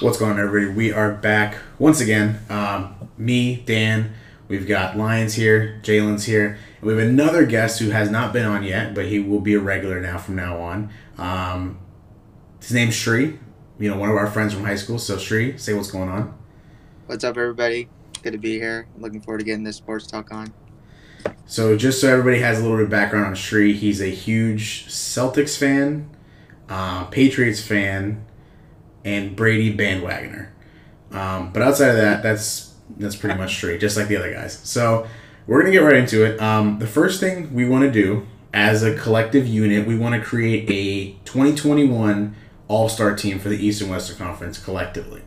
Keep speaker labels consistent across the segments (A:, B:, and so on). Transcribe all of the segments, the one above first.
A: What's going on, everybody? We are back once again. Um, me, Dan, we've got Lyons here, Jalen's here, and we have another guest who has not been on yet, but he will be a regular now from now on. Um, his name's Sree, you know, one of our friends from high school. So, Sree, say what's going on.
B: What's up, everybody? Good to be here. I'm looking forward to getting this sports talk on.
A: So, just so everybody has a little bit of background on Sree, he's a huge Celtics fan, uh, Patriots fan, and Brady bandwagoner. Um, but outside of that, that's that's pretty much Sree, just like the other guys. So, we're gonna get right into it. Um, the first thing we want to do as a collective unit, we want to create a 2021 All Star team for the East and Western Conference collectively.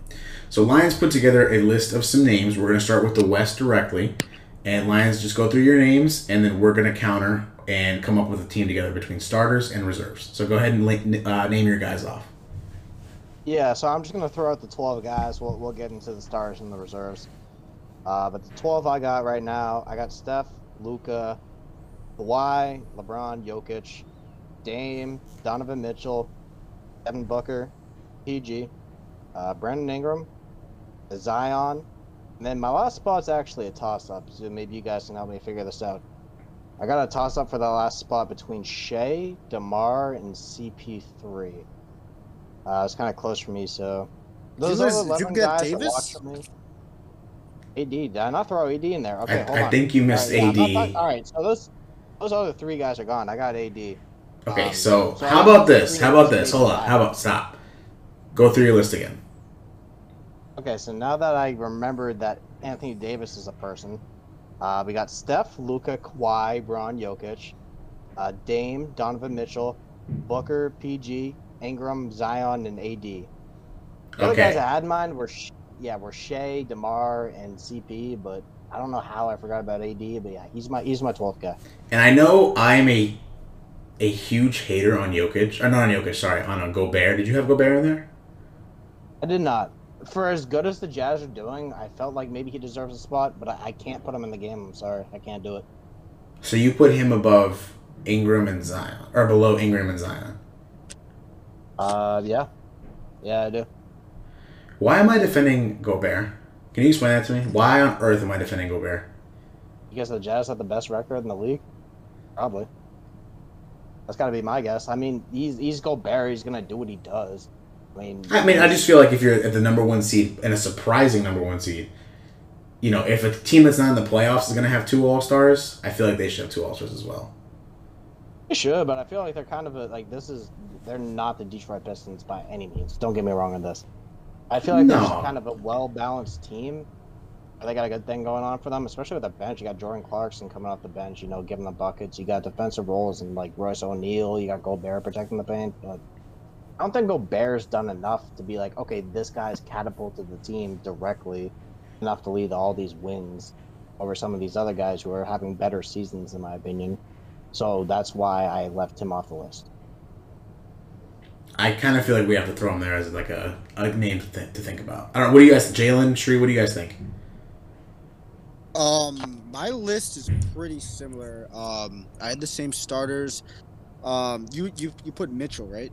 A: So Lyons put together a list of some names. We're to start with the West directly, and Lyons just go through your names, and then we're to counter and come up with a team together between starters and reserves. So go ahead and uh, name your guys off.
C: Yeah, so I'm just gonna throw out the 12 guys. We'll we'll get into the stars and the reserves. Uh, but the 12 I got right now, I got Steph, Luka, Kawhi, LeBron, Jokic, Dame, Donovan Mitchell, Devin Booker, PG, uh, Brandon Ingram, Zion, and then my last spot's actually a toss-up. So maybe you guys can help me figure this out. I got a toss-up for the last spot between Shai, Demar, and CP3. Uh, it's kind of close for me, so those
D: you
C: are
D: guys-
C: the
D: did you
C: 11
D: get
C: guys that
D: Davis?
C: watch for me. AD, did I not throw AD in there? Okay,
A: I,
C: hold
A: I
C: on.
A: think you missed
C: All right, yeah,
A: AD.
C: not- all right, so those those other three guys are gone. I got AD.
A: Okay,
C: Um,
A: so
C: so
A: how about this? How about this? Hold on. How about stop? Go through your list again.
C: Okay, so now that I remembered that Anthony Davis is a person, uh, we got Steph, Luka, Kawhi, Bron, Jokic, uh, Dame, Donovan Mitchell, Booker, PG, Ingram, Zion, and AD. The other guys
A: Okay.
C: I had in mind were, yeah, were Shai, Demar, and CP, but I don't know how I forgot about AD. But yeah, he's my he's my 12th guy.
A: And I know I'm a a huge hater on Jokic. Or not on Jokic, sorry, on a Gobert. Did you have Gobert in there?
C: I did not. For as good as the Jazz are doing, I felt like maybe he deserves a spot, but I, I can't put him in the game. I'm sorry, I can't do it.
A: So you put him above Ingram and Zion, or below Ingram and Zion.
C: Uh, yeah, yeah, I do.
A: Why am I defending Gobert? Can you explain that to me? Why on earth am I defending Gobert?
C: Because the Jazz have the best record in the league? Probably. That's got to be my guess. I mean, he's he's Gobert. He's gonna do what he does. I mean,
A: I mean, I just feel like if you're at the number one seed and a surprising number one seed, you know, if a team that's not in the playoffs is going to have two All Stars, I feel like they should have two All Stars as well.
C: They should, but I feel like they're kind of a, like this is they're not the Detroit Pistons by any means. Don't get me wrong on this. I feel like they're just kind of a well balanced team. They got a good thing going on for them, especially with the bench. You got Jordan Clarkson coming off the bench, you know, giving them buckets. You got defensive roles and like Royce O'Neale. You got Gobert protecting the paint, but I don't think Gobert's done enough to be like, okay, this guy's catapulted the team directly enough to lead to all these wins over some of these other guys who are having better seasons, in my opinion. So that's why I left him off the list.
A: I kind of feel like we have to throw him there as like a, a name to, th- to think about. I don't know. What do you guys, Jalen, Sree, what do you guys think?
D: Um, my list is pretty similar. Um, I had the same starters. Um, you you you put Mitchell right?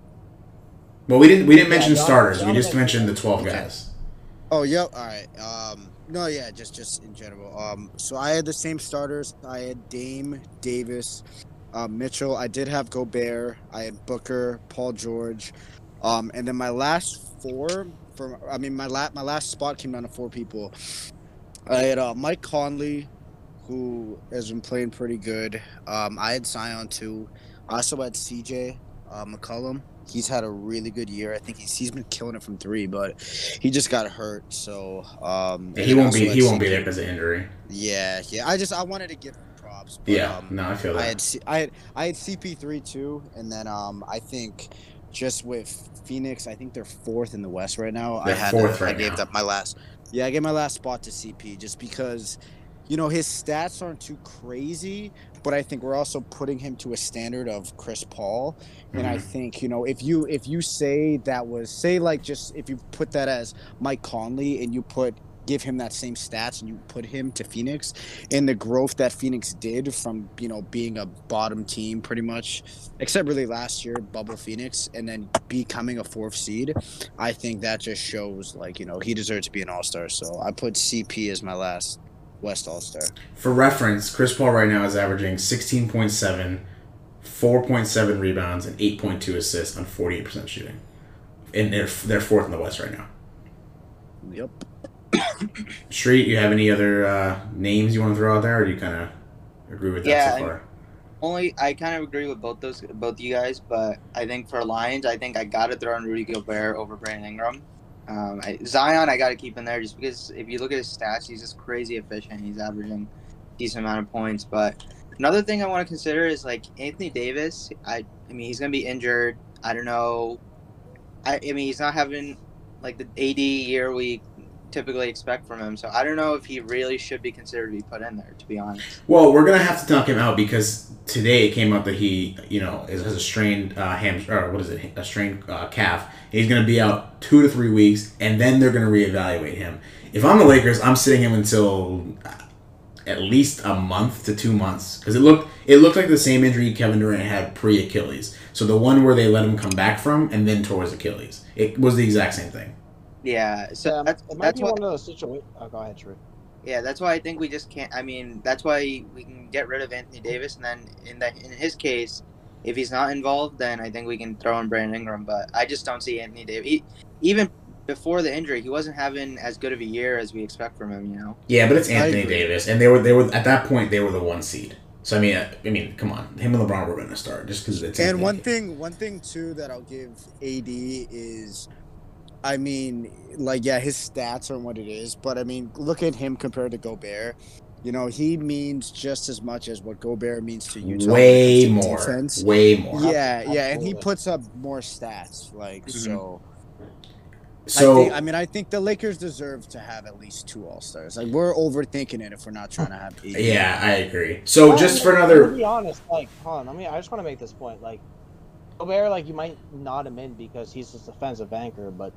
A: Well, we didn't we didn't
C: Yeah,
A: mention
C: Don-
A: starters. We just mentioned the twelve
D: Okay.
A: guys.
D: Oh yep. All right. Um, no, yeah, just just in general. Um, so I had the same starters. I had Dame, Davis, uh, Mitchell. I did have Gobert. I had Booker, Paul George, um, and then my last four from. I mean, my last my last spot came down to four people. I had uh, Mike Conley, who has been playing pretty good. Um, I had Zion too. I also had CJ uh, McCollum. He's had a really good year. I think he's he's been killing it from three, but he just got hurt. So um,
A: Yeah, he won't be he won't be there because of injury.
D: Yeah, yeah. I just I wanted to give him props. But,
A: Yeah,
D: um,
A: no, I feel
D: I
A: that.
D: had C- I had I had CP3 too, and then um I think just with Phoenix, I think they're fourth in the West right now. I
A: They're
D: had
A: fourth
D: I
A: right
D: gave
A: now.
D: up my last. Yeah, I gave my last spot to CP just because, you know, his stats aren't too crazy, but I think we're also putting him to a standard of Chris Paul, and I
A: Mhm.
D: think you know if you if you say that was say like just if you put that as Mike Conley and you put give him that same stats and you put him to Phoenix and the growth that Phoenix did from you know being a bottom team pretty much, except really last year bubble Phoenix and then becoming a fourth seed, I think that just shows like you know he deserves to be an All Star. So I put CP as my last West All Star.
A: For reference, Chris Paul right now is averaging 16.7, 4.7 rebounds, and 8.2 assists on 48% shooting. And they're, they're fourth in the West right now.
D: Yep.
A: Sree, you have any other uh, names you want to throw out there, or do you kind of agree with that
B: Yeah,
A: so far?
B: Only I kind of agree with both those both you guys, but I think for Lyons, I think I got to throw in Rudy Gobert over Brandon Ingram. Um, I, Zion, I got to keep in there just because if you look at his stats, he's just crazy efficient. He's averaging decent amount of points. But another thing I want to consider is like Anthony Davis. I I mean he's gonna be injured. I don't know. I, I mean he's not having like the AD year we typically expect from him. So I don't know if he really should be considered to be put in there. To be honest.
A: Well, we're gonna have to knock him out because today it came out that he, you know, is, has a strained uh, ham or what is it, a strained uh, calf. He's gonna be out two to three weeks, and then they're gonna reevaluate him. If I'm the Lakers, I'm sitting him until uh, at least a month to two months because it looked it looked like the same injury Kevin Durant had pre Achilles. So the one where they let him come back from and then tore his Achilles. It was the exact same thing.
B: Yeah. So
C: Yeah,
B: that's
C: it might
B: that's
C: be
B: why.
C: one of those situations. Oh, go ahead, Drew.
B: Yeah, that's why I think we just can't. I mean, that's why we can get rid of Anthony Davis, and then in that in his case, if he's not involved, then I think we can throw in Brandon Ingram. But I just don't see Anthony Davis. He, even before the injury, he wasn't having as good of a year as we expect from him. You know.
A: Yeah, but it's Anthony. Davis, and they were they were at that point they were the one seed. So I mean, I, I mean, come on, him and LeBron were going to start just because it's
D: And
A: Anthony.
D: one thing, one thing too that I'll give AD is, I mean, like yeah, his stats are what it is, but I mean, look at him compared to Gobert. You know, he means just as much as what Gobert means to Utah.
A: way
D: it comes to
A: more,
D: defense.
A: way more.
D: Yeah, yeah, and he puts up more stats. Like
B: Mhm.
D: so.
A: So
D: I, think, I mean, I think the Lakers deserve to have at least two All Stars. Like we're overthinking it if we're not trying to have eight.
A: yeah, I agree. So
C: Well,
A: just
C: I
A: for another,
C: To be honest, like, hold on, let me. I just want to make this point. Like, Gobert, like, you might nod him in because he's this defensive anchor, but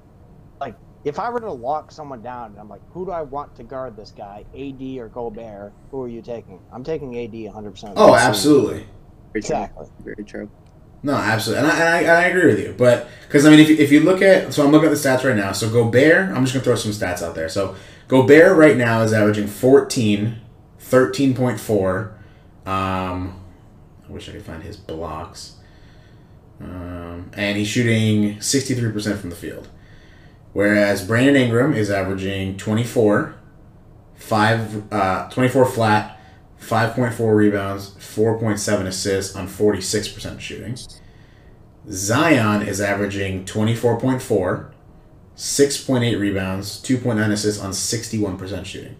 C: like, if I were to lock someone down, and I'm like, who do I want to guard this guy, AD or Gobert? Who are you taking? I'm taking AD 100. percent
A: oh, absolutely.
B: Very.
C: Exactly.
B: Very true.
A: No, absolutely, and I, and I, I agree with you. But because I mean, if you, if you look at, so I'm looking at the stats right now. So Gobert, I'm just gonna throw some stats out there. So Gobert right now is averaging 14, 13.4. Um, I wish I could find his blocks. Um, and he's shooting 63% from the field. Whereas Brandon Ingram is averaging 24, five, uh, 24 flat, 5.4 rebounds, 4.7 assists on 46% shooting. Zion is averaging 24.4, 6.8 rebounds, 2.9 assists on 61% shooting.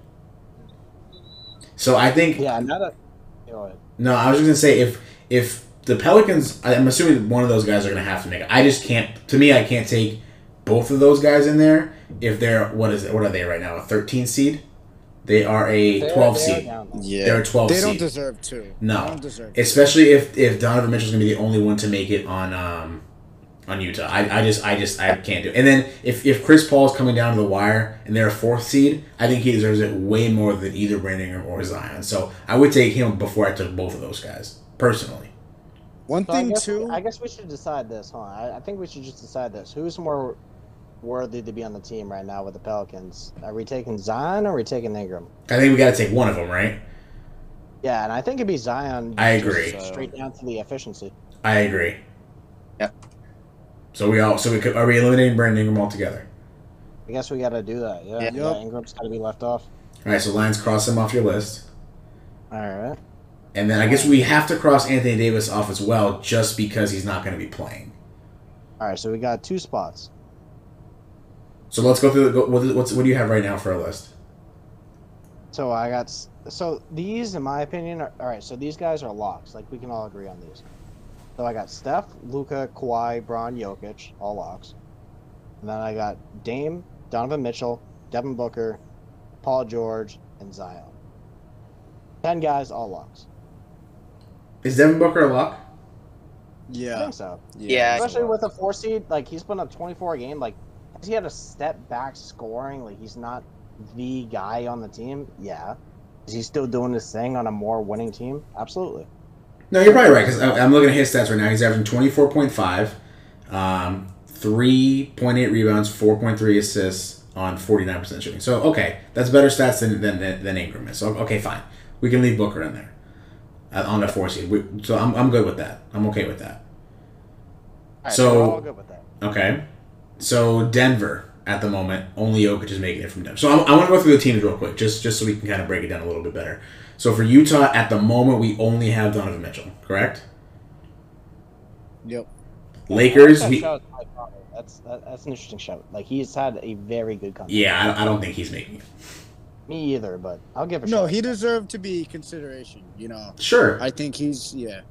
A: So I think
C: Yeah, not a. Go ahead.
A: no, I was just gonna say if if the Pelicans, I'm assuming one of those guys are gonna have to make it. I just can't. To me, I can't take both of those guys in there if they're what is it? What are they right now? A 13 seed? They are a
C: They're-
A: 12
C: they're
A: seed.
D: Yeah,
A: They're a 12
D: they
A: seed.
D: They don't deserve two.
A: No.
D: they don't deserve. two.
A: Especially if if Donovan Mitchell's gonna be the only one to make it on um on Utah. I, I just I just I can't do it. And then if, if Chris Paul's coming down to the wire and they're a fourth seed, I think he deserves it way more than either Brandon Ingram or Zion. So I would take him before I took both of those guys personally.
D: One
C: So I
D: thing
C: guess,
D: too.
C: I guess we should decide this, huh? I, I think we should just decide this. Who's more worthy to be on the team right now with the Pelicans? Are we taking Zion or are we taking Ingram?
A: I think we got to take one of them, right?
C: Yeah, and I think it'd be Zion.
A: I agree.
C: Straight down to the efficiency.
A: I agree.
B: Yep.
A: So we all so we could are we eliminating Brandon Ingram altogether?
C: I guess we got to do that. Yeah,
B: Yeah.
C: yeah.
D: Yep.
C: Ingram's got to be left off.
A: All right, so Lyons cross him off your list,
C: All right.
A: and then I guess we have to cross Anthony Davis off as well, just because he's not going to be playing.
C: All right. So we got two spots.
A: So let's go through. The, what, what's what do you have right now for a list?
C: So I got. So these, in my opinion, are all right. So these guys are locks. Like we can all agree on these. So I got Steph, Luka, Kawhi, Bron, Jokic, all locks. And then I got Dame, Donovan Mitchell, Devin Booker, Paul George, and Zion. Ten guys, all locks.
A: Is Devin Booker a lock?
C: I
D: yeah,
C: think so.
B: Yeah,
C: Especially with a four seed, like he's putting up 24 a game. Like, has he had a step back scoring? Like he's not the guy on the team? Yeah. Is he still doing this thing on a more winning team? Absolutely.
A: No, you're probably right because I'm looking at his stats right now. He's averaging 24.5, um, 3.8 rebounds, 4.3 assists on 49% shooting. So okay, that's better stats than than, than, than Ingram is. So okay, fine, we can leave Booker in there uh, on the four seed. We, so I'm, I'm good with that. I'm okay with that.
C: All right,
A: So-
C: we're all good with that.
A: Okay, so Denver at the moment only Jokic is making it from Denver. So I'm, I want to go through the teams real quick, just just so we can kind of break it down a little bit better. So for Utah at the moment, we only have Donovan Mitchell, correct?
D: Yep.
A: Lakers,
C: That
A: we
C: shout out to Mike Conley. That's that, that's an interesting shout. Like he's had a very good comeback.
A: yeah, I, I don't think he's making it.
C: Me either, but I'll give a
D: No,
C: shout.
D: he deserved to be consideration. You know,
A: Sure,
D: I think he's yeah.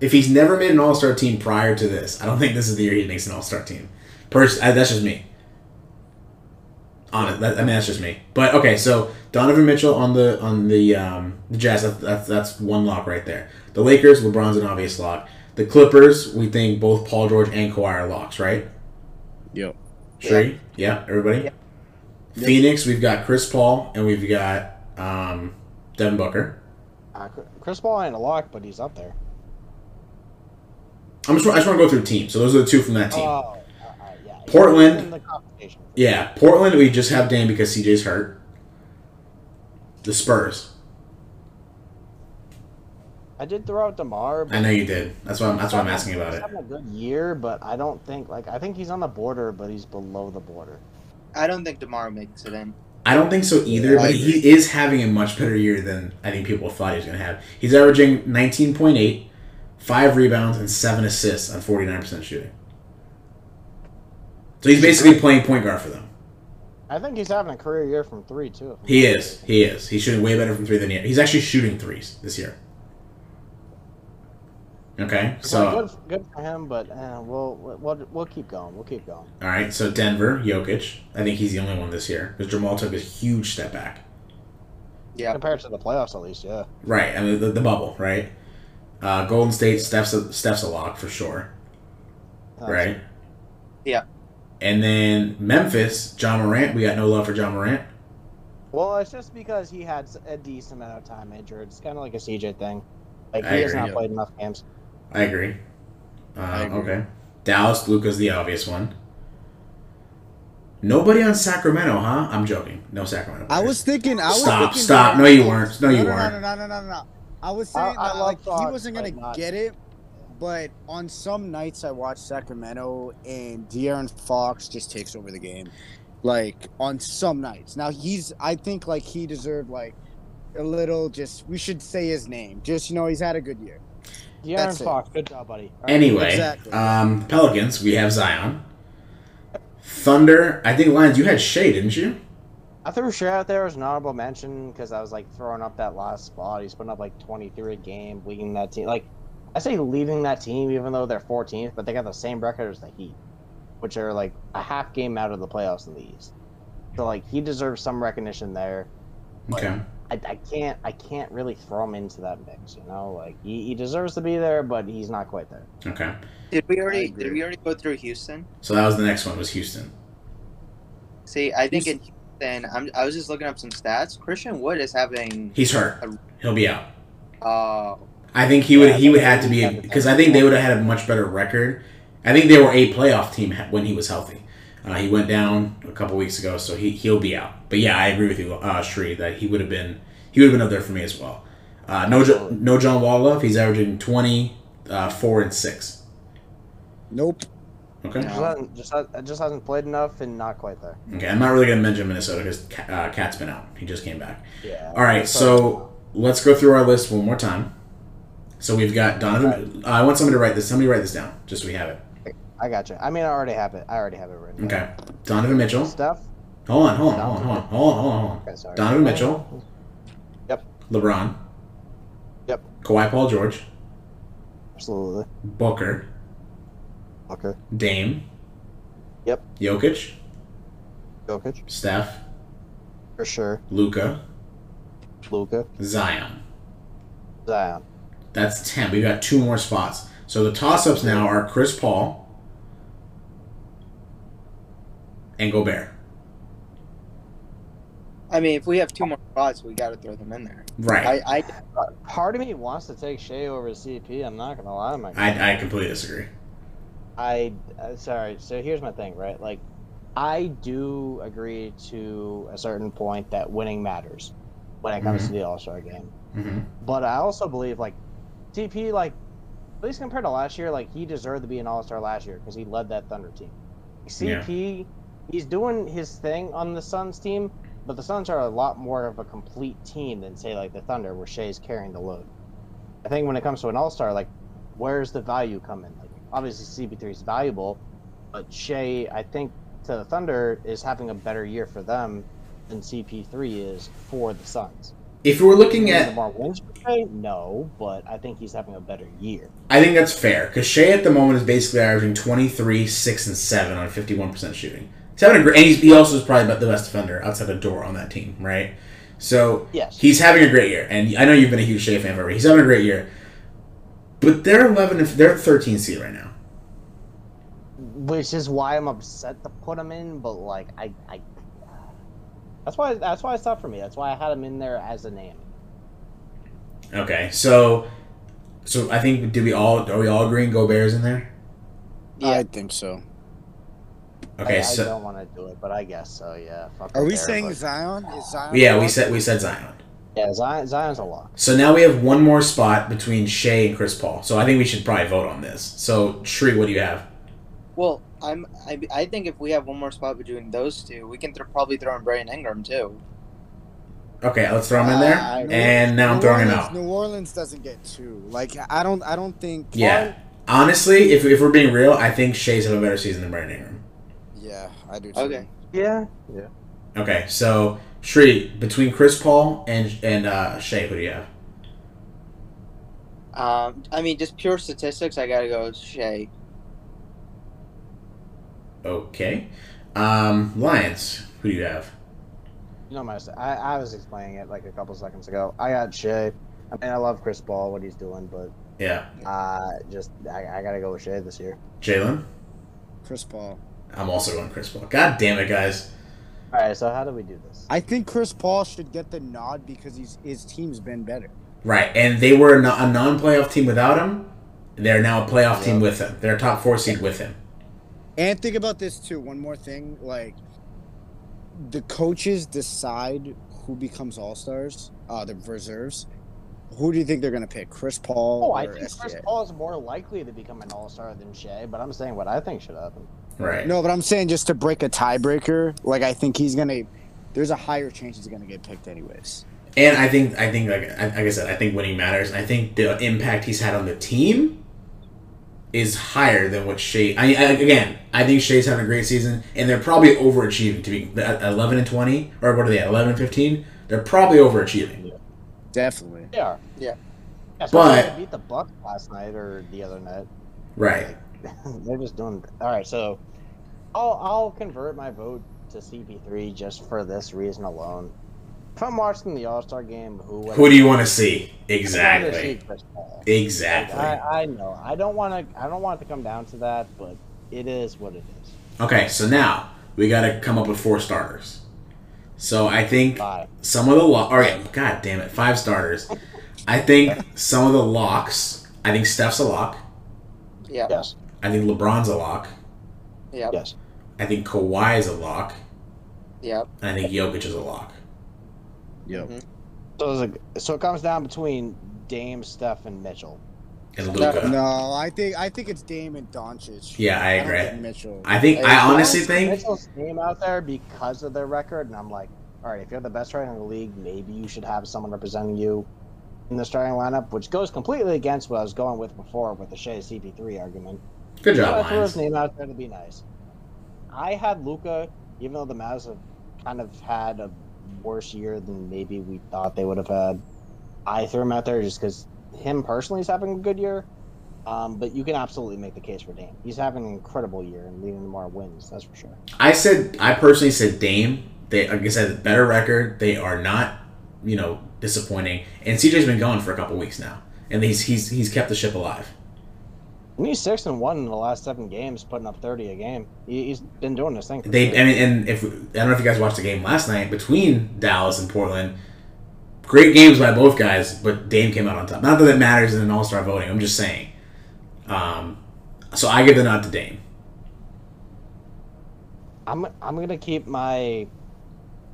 A: if he's never made an All Star team prior to this, I don't think this is the year he makes an All Star team. Pers- uh, that's just me. Honest, that, I mean that's just me. But okay, so Donovan Mitchell on the on the um, the Jazz, that, that's that's one lock right there. The Lakers, LeBron's an obvious lock. The Clippers, we think both Paul George and Kawhi are locks, right?
D: Yep.
A: Sure. Yeah, everybody.
D: Yep.
A: Phoenix, we've got Chris Paul and we've got um, Devin Booker.
C: Uh, Chris Paul ain't a lock, but he's up there.
A: I'm just, I just want to go through teams. So those are the two from that team.
C: Oh, all right, yeah. He's
A: Portland.
C: the.
A: Yeah, Portland. We just have Dame because CJ's hurt. The Spurs.
C: I did throw out Demar. But
A: I know you did. That's why. I'm, that's why I'm asking about
C: he's
A: it.
C: having a good year, but I don't think like I think he's on the border, but he's below the border.
B: I don't think Demar makes it in.
A: I don't think so either.
D: I
A: But he is having a much better year than I think people thought he was going to have. He's averaging 19.8, five rebounds, and seven assists on 49% shooting. So he's basically playing point guard for them.
C: I think he's having a career year from three too.
A: He is. He is. He's shooting way better from three than he. He's actually shooting threes this year. Okay,
C: So
A: so
C: good, good for him, but uh, we'll, we'll we'll keep going. We'll keep going.
A: All right, so Denver, Jokic. I think he's the only one this year because Jamal took a huge step back.
B: Yeah.
C: Compared to the playoffs, at least, yeah.
A: Right, I mean the, the bubble, right? Uh, Golden State, Steph's a, Steph's a lock for sure, right?
B: Yeah.
A: And then Memphis, Ja Morant. We got no love for Ja Morant.
C: Well, it's just because he had a decent amount of time injured. It's kind of like a CJ thing. Like
A: I
C: he has
A: agree,
C: not
D: yeah.
C: played enough games.
A: I agree. Uh,
D: I agree.
A: Okay, Dallas, Luka's the obvious one. Nobody on Sacramento, huh? I'm joking. No Sacramento.
D: I was thinking. I was
A: Stop,
D: thinking
A: stop.
D: that-
A: No, you weren't. No, you
D: no,
A: weren't.
D: No, no, no, no, no, no. I was saying
C: I
D: that
C: love
D: like he wasn't gonna get it, but on some nights I watch Sacramento and De'Aaron Fox just takes over the game. Like on some nights. Now he's. I think like he deserved like a little. Just we should say his name. Just you know he's had a good year.
C: De'Aaron
D: That's it.
C: Fox, good job, buddy. All right.
A: Anyway,
D: Exactly.
A: um, Pelicans, we have Zion. Thunder, I think Lyons, you had Shai, didn't you?
C: I threw Shai out there as an honorable mention because I was like throwing up that last spot. He's putting up like 23 a game, leading that team. Like, I say leaving that team, even though they're 14th, but they got the same record as the Heat, which are like a half game out of the playoffs in the East. So like he deserves some recognition there.
A: Okay.
C: I, I can't I can't really throw him into that mix. You know, like he, he deserves to be there, but he's not quite there.
A: Okay.
B: Did we already did we already go through Houston?
A: So that was the next one was Houston.
B: See, I think in Houston, I'm, I was just looking up some stats. Christian Wood is having.
A: He's hurt. He'll be out.
B: Uh,
A: I think he would
C: Yeah,
A: he would
C: I
A: have to be because I think they would have had a much better record. I think they were a playoff team when he was healthy. Uh, he went down a couple weeks ago, so he he'll be out. But yeah, I agree with you, uh, Sree, that he would have been he would have been up there for me as well. Uh, no, no John Wall love. He's averaging 20, uh, four and six.
D: Nope.
A: Okay.
C: Just hasn't, just, just hasn't played enough and not quite there.
A: Okay. I'm not really gonna mention Minnesota because uh, KAT's been out. He just came back.
C: Yeah.
A: All right, so let's go through our list one more time. So we've got Donovan. Uh, I want somebody to write this. Somebody write this down, just so we have it.
C: I got you. I mean, I already have it. I already have it written.
A: Okay. Donovan Mitchell.
C: Steph.
A: Hold on, hold on, hold on, hold on, hold on, hold on. Hold on.
C: Okay, sorry.
A: Donovan Mitchell.
C: Yep.
A: LeBron.
C: Yep.
A: Kawhi Paul George.
C: Absolutely.
A: Booker.
C: Okay.
A: Dame.
C: Yep.
A: Jokic.
C: Jokic
A: Steph.
C: for sure.
A: Luka.
C: Luka.
A: Zion.
C: Zion.
A: That's 10. We've got two more spots. So the toss ups now are Chris Paul and Gobert.
B: I I mean, if we have two more spots, we got to throw them in there.
A: Right.
B: I, I
C: Part of me wants to take Shai over CP. I'm not gonna lie, my
A: I, I completely disagree.
C: I uh, sorry. So here's my thing, right? Like, I do agree to a certain point that winning matters when it comes to the All Star game.
A: hmm
C: But I also believe like TP, like at least compared to last year, like he deserved to be an All Star last year because he led that Thunder team. CP, he's doing his thing on the Suns team, but the Suns are a lot more of a complete team than say like the Thunder, where Shai's carrying the load. I think when it comes to an All Star, like where's the value come in? Like obviously CP3 is valuable, but Shai, I think to the Thunder is having a better year for them than CP3 is for the Suns.
A: If we're looking
C: The
A: at,
C: wins per? No, but I think he's having a better year.
A: I think that's fair because Shai at the moment is basically averaging 23, 6, and 7 on 51% shooting. He's having a great, and he's, he also is probably about the best defender outside of Dort on that team, right? So
C: Yes.
A: he's having a great year, and I know you've been a huge Shai fan forever. He's having a great year, but they're 11, if they're 13 seed right now.
C: which is why I'm upset to put him in. But like, I, I, that's why that's why it's tough for me. That's why I had him in there as a name.
A: Okay, so so I think did we all are we all agreeing Gobert's in there?
B: yeah.
D: I think so.
A: Okay,
C: I, I don't want to do it, but I guess so. Yeah. Fuck
D: Are we
C: Gobert,
D: saying
C: but-
D: Zion? Is Zion?
A: yeah, we said we said Zion.
C: Yeah, Zion, Zion's a lock.
A: So now we have one more spot between Shai and Chris Paul. So I think we should probably vote on this. So Sree, what do you have?
B: Well, I'm. I, I think if we have one more spot between those two, we can th- probably throw in Brandon Ingram too.
A: Okay, let's throw him in there.
C: Uh,
A: and now I'm
D: New
A: throwing him out.
D: New Orleans doesn't get two. Like I don't. I don't think.
A: Yeah. Honestly, if, if we're being real, I think Shai's have a better season than Brandon Ingram.
D: Yeah, I do. Too.
B: Okay.
C: Yeah. Yeah.
A: Okay, so Sree, between Chris Paul and and uh, Shai, who do you have?
B: Um, I mean, just pure statistics, I gotta go with Shai.
A: Okay. Um, Lyons, who do you have?
C: You know my. I, I was explaining it like a couple seconds ago. I got Shai. I mean, I love Chris Paul, what he's doing, but
A: Yeah.
C: uh, just I, I gotta go with Shai this year.
A: Jalen?
D: Chris Paul.
A: I'm also going Chris Paul. God damn it, guys.
C: All right, so how do we do this?
D: I think Chris Paul should get the nod because he's his team's been better.
A: Right, and they were a non-playoff team without him. They're now a playoff team with him. They're a top four seed with him.
D: And think about this too. One more thing, like the coaches decide who becomes all stars. Uh, the reserves. Who do you think they're gonna pick? Chris Paul
C: Oh,
D: or
C: I think Chris Paul is more likely to become an All Star than Shai, but I'm saying what I think should happen.
A: Right.
D: No, but I'm saying just to break a tiebreaker. Like I think he's gonna. There's a higher chance he's gonna get picked anyways.
A: And I think I think like like I said, I think winning matters. I think the impact he's had on the team is higher than what Shai. I, I again, I think Shai's having a great season, and they're probably overachieving to be at eleven and twenty, or what are they? at, Eleven and fifteen. They're probably overachieving.
D: Definitely.
C: They are.
B: Yeah.
C: Yeah, so
A: But-
C: they beat the Bucks last night or the other night.
A: Right.
C: They're just doing. All right, so I'll I'll convert my vote to CP3 just for this reason alone. If I'm watching the All Star game, who
A: Who do you want to see?
C: I'd see
A: Exactly. Exactly.
C: I, I know. I don't want to. I don't want it to come down to that, but it is what it is.
A: Okay, so now we got to come up with four starters. So I think
C: Bye.
A: some of the lo- all right, god damn it, five starters. I think some of the locks. I think Steph's a lock.
B: Yeah.
C: Yes.
A: I think LeBron's a lock.
B: Yep.
C: Yes.
A: I think Kawhi is a lock.
B: Yep.
A: And I think Jokic is a lock.
D: Yep. Mm-hmm.
C: So it's a, so it comes down between Dame, Steph, and Mitchell.
A: And
B: No,
A: Luka.
D: No, I think I think it's Dame and Doncic.
A: Yeah, I
D: don't
A: agree.
D: think Mitchell.
A: I think
B: Hey,
A: I honestly think
C: Mitchell's name out there because of their record, and I'm like, all right, if you're the best player in the league, maybe you should have someone representing you in the starting lineup, which goes completely against what I was going with before with the Shai CP3 argument.
A: good
C: So
A: job,
C: I threw his name out there to be nice. I had Luka, even though the Mavs have kind of had a worse year than maybe we thought they would have had. I threw him out there just because him personally is having a good year. Um, but you can absolutely make the case for Dame. He's having an incredible year and leading to more wins, that's for sure.
A: I said I personally said Dame. They like I said better record. They are not, you know, disappointing. And CJ's been gone for a couple weeks now, and he's he's he's kept the ship alive.
C: He's six and one in the last seven games, putting up thirty a game. He, he's been doing this thing.
A: They
C: years.
A: and, and if I don't know if you guys watched the game last night between Dallas and Portland. Great games by both guys, but Dame came out on top. Not that it matters in an All Star voting. I'm just saying. Um, so I give the nod to Dame.
C: I'm I'm gonna keep my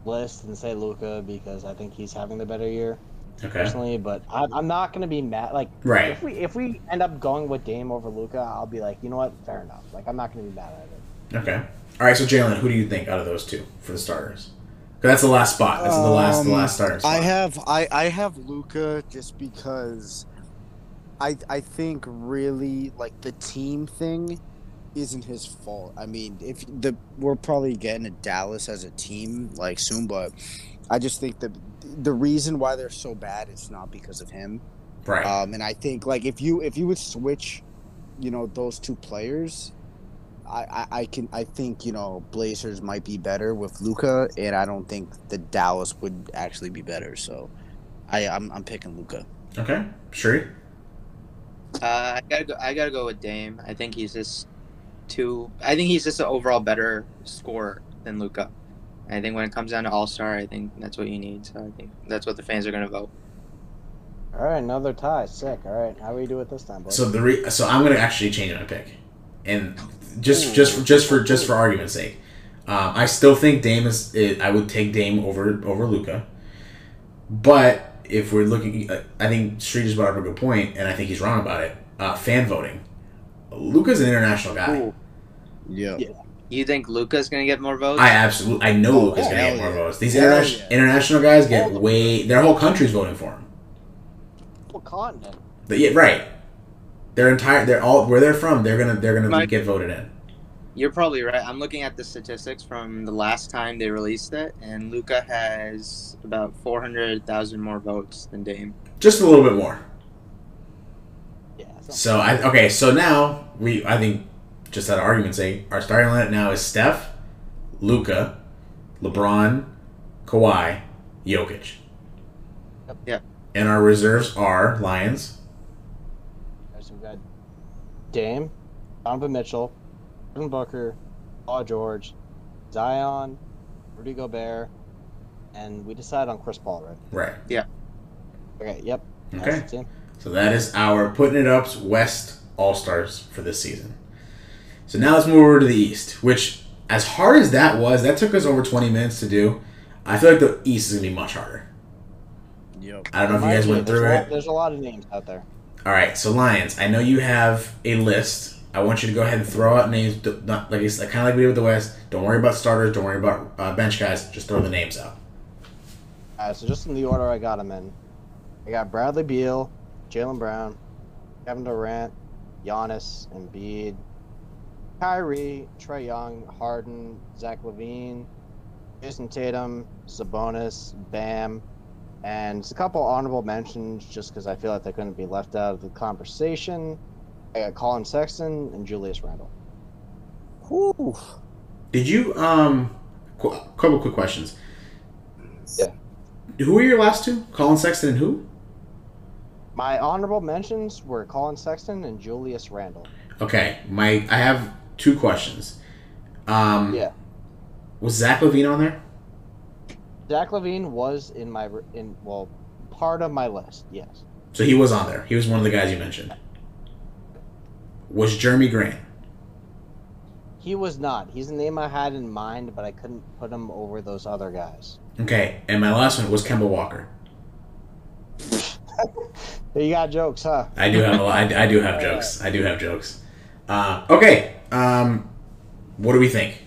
C: list and say Luka because I think he's having the better year
A: Okay.
C: personally. But I'm, I'm not gonna be mad. Like
A: Right.
C: if we if we end up going with Dame over Luka, I'll be like, you know what, fair enough. Like I'm not gonna be mad at it.
A: Okay. All right. So Jalen, who do you think out of those two for the starters? 'Cause that's the last spot. That's the last the
D: Um,
A: last starting spot.
D: I have I I have Luka just because I I think really like the team thing isn't his fault. I mean, if the we're probably getting to Dallas as a team like soon, but I just think that the reason why they're so bad it's not because of him.
A: right.
D: Um, and I think like if you if you would switch, you know, those two players, I, I, I can I think you know Blazers might be better with Luka, and I don't think the Dallas would actually be better. So, I I'm, I'm picking Luka.
A: okay. Sure.
B: Uh, I gotta go. I gotta go with Dame. I think he's just too. I think he's just an overall better scorer than Luka. I think when it comes down to All Star, I think that's what you need. So I think that's what the fans are gonna vote.
C: All right, another tie. Sick. All right, how do we do it this time, boys?
A: So the re- so I'm gonna actually change my pick, and just just just for just for argument's sake, um, I still think Dame is. It, I would take Dame over over Luka, but if we're looking, uh, I think Sree just brought up a good point, and I think he's wrong about it. Uh, fan voting, Luka's an international guy.
B: Ooh.
D: Yeah.
C: Yeah.
B: You think Luka's gonna get more votes?
A: I absolutely, I know
D: Oh,
A: Luka's gonna
D: hell
A: get more
D: yeah.
A: votes. These
D: Hell
A: international
D: yeah.
A: international guys get
C: the-
A: way. Their whole country's voting for him.
C: What continent?
A: But yeah, right. Their entire, they're all where they're from. They're gonna, they're gonna
B: Mike-
A: get voted in.
B: You're probably right. I'm looking at the statistics from the last time they released it, and Luka has about 400,000 more votes than Dame.
A: Just a little bit more.
C: Yeah. so-
A: So I okay. So now we I think just out of argument's sake, our starting lineup now is Steph, Luka, LeBron, Kawhi, Jokic.
C: Yep.
B: Yep.
A: And our reserves are Lyons.
C: There's some good. Dame, Donovan Mitchell, Devin Booker, Paul George, Zion, Rudy Gobert, and we decided on Chris Paul, right?
A: Right. Yeah.
C: Okay. Yep.
A: Okay.
C: That's the team.
A: So that is our putting it ups West All Stars for this season. So now let's move over to the East, which as hard as that was, that took us over 20 minutes to do. I feel like the East is gonna be much harder.
D: Yep.
A: I don't know if you guys went through it.
C: lot- There's a lot of names out there.
A: All right, so Lyons, I know you have a list. I want you to go ahead and throw out names. d- Not like it's kind of like we did with the West. Don't worry about starters. Don't worry about uh, bench guys. Just throw the names out.
C: All right. So just in the order I got them in, I got Bradley Beal, Jaylen Brown, Kevin Durant, Giannis, Embiid, Kyrie, Trae Young, Harden, Zach LaVine, Jayson Tatum, Sabonis, Bam, and it's a couple honorable mentions just because I feel like they couldn't be left out of the conversation. I got Collin Sexton and Julius Randle.
D: Whew.
A: Did you um? Qu- couple quick questions.
C: Yeah.
A: Who were your last two? Collin Sexton and who?
C: My honorable mentions were Collin Sexton and Julius Randle.
A: Okay, my I have two questions. Um,
C: Yeah.
A: Was Zach LaVine on there?
C: Zach LaVine was in my in well part of my list. Yes.
A: So he was on there. He was one of the guys you mentioned. Was Jerami Grant?
C: He was not. He's a name I had in mind, but I couldn't put him over those other guys.
A: Okay, and my last one was Kemba Walker.
C: You got jokes, huh?
A: I do have a lot. I, I do have jokes. I do have jokes. Uh, okay. Um, what do we think?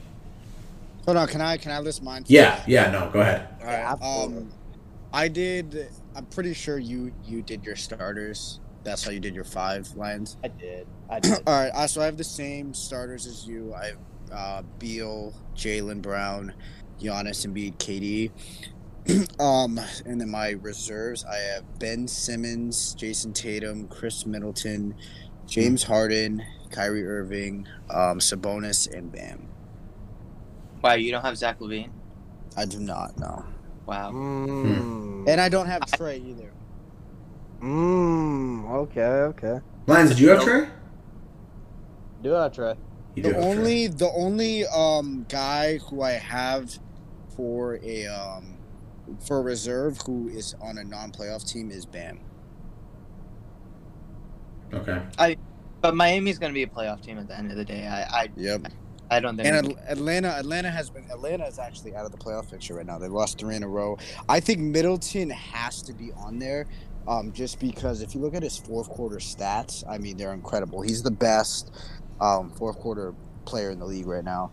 D: Hold on. Can I can I list mine?
A: Yeah. Yeah. No. Go ahead.
D: All right. Um, I did. I'm pretty sure you you did your starters. That's how you did your five lines.
C: I did. I did.
D: All right. Uh, so I have the same starters as you. I have uh, Beal, Jaylen Brown, Giannis, Embiid, KD. um, and then my reserves, I have Ben Simmons, Jayson Tatum, Khris Middleton, James Harden, Kyrie Irving, um, Sabonis, and Bam.
B: Wow, you don't have Zach LaVine?
D: I do not know,
B: Wow.
C: Mmm.
D: and I don't have Trae either.
C: Mmm. Okay. Okay.
A: Lyons, did you have Trae?
C: Do that, Trae.
A: You
D: The
A: have Trae.
D: only the only um guy who I have for a um for a reserve who is on a non-playoff team is Bam.
A: Okay.
B: I, but Miami's going to be a playoff team at the end of the day. I I,
D: Yep.
B: I don't think.
D: And At- Atlanta, Atlanta has been Atlanta is actually out of the playoff picture right now. They've lost three in a row. I think Middleton has to be on there, um, just because if you look at his fourth quarter stats, I mean they're incredible. He's the best um, fourth quarter player in the league right now.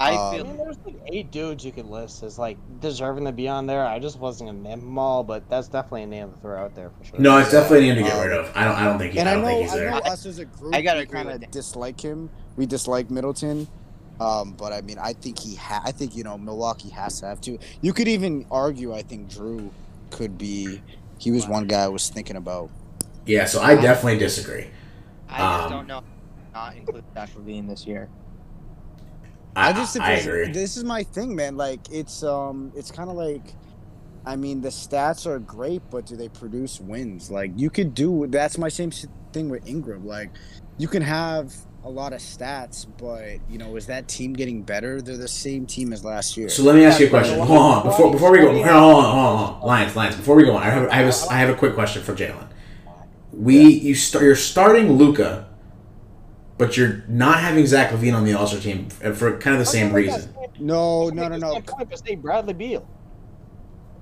B: I
D: um,
C: I
B: feel
C: mean, there's like eight dudes you could list as like deserving to be on there. I just wasn't gonna name them all, but that's definitely a name to throw out there for sure.
A: No, it's definitely a name to get
D: Um,
A: rid of. I don't. I don't think. He,
D: And
A: I
D: I
A: don't
D: know,
A: think he's
D: I
A: there.
D: know us as a group,
B: I gotta
D: kind of dislike him. We dislike Middleton, um, but I mean, I think he ha- I think you know Milwaukee has to have to. You could even argue. I think Jrue could be. He was one guy I was thinking about.
A: Yeah. So I definitely disagree.
B: I just
A: um,
B: don't know. Not include Zach LaVine this year.
A: I,
D: I just think
A: I
D: this,
A: agree.
D: this is my thing, man. Like it's um it's kind of like I mean the stats are great, but do they produce wins? Like you could do that's my same thing with Ingram. Like you can have a lot of stats, but you know is that team getting better? They're the same team as last year.
A: So let me ask you a question. Hold on, before before we go, hold on, hold on, hold on, Lyons, Lyons. Before we go on, I have I have a, I have a quick question for Jalen. We you start you're starting Luka, but you're not having Zach LaVine on the All Star team for for kind of the same reason.
D: no, no, no, no.
C: Because they Bradley Beal.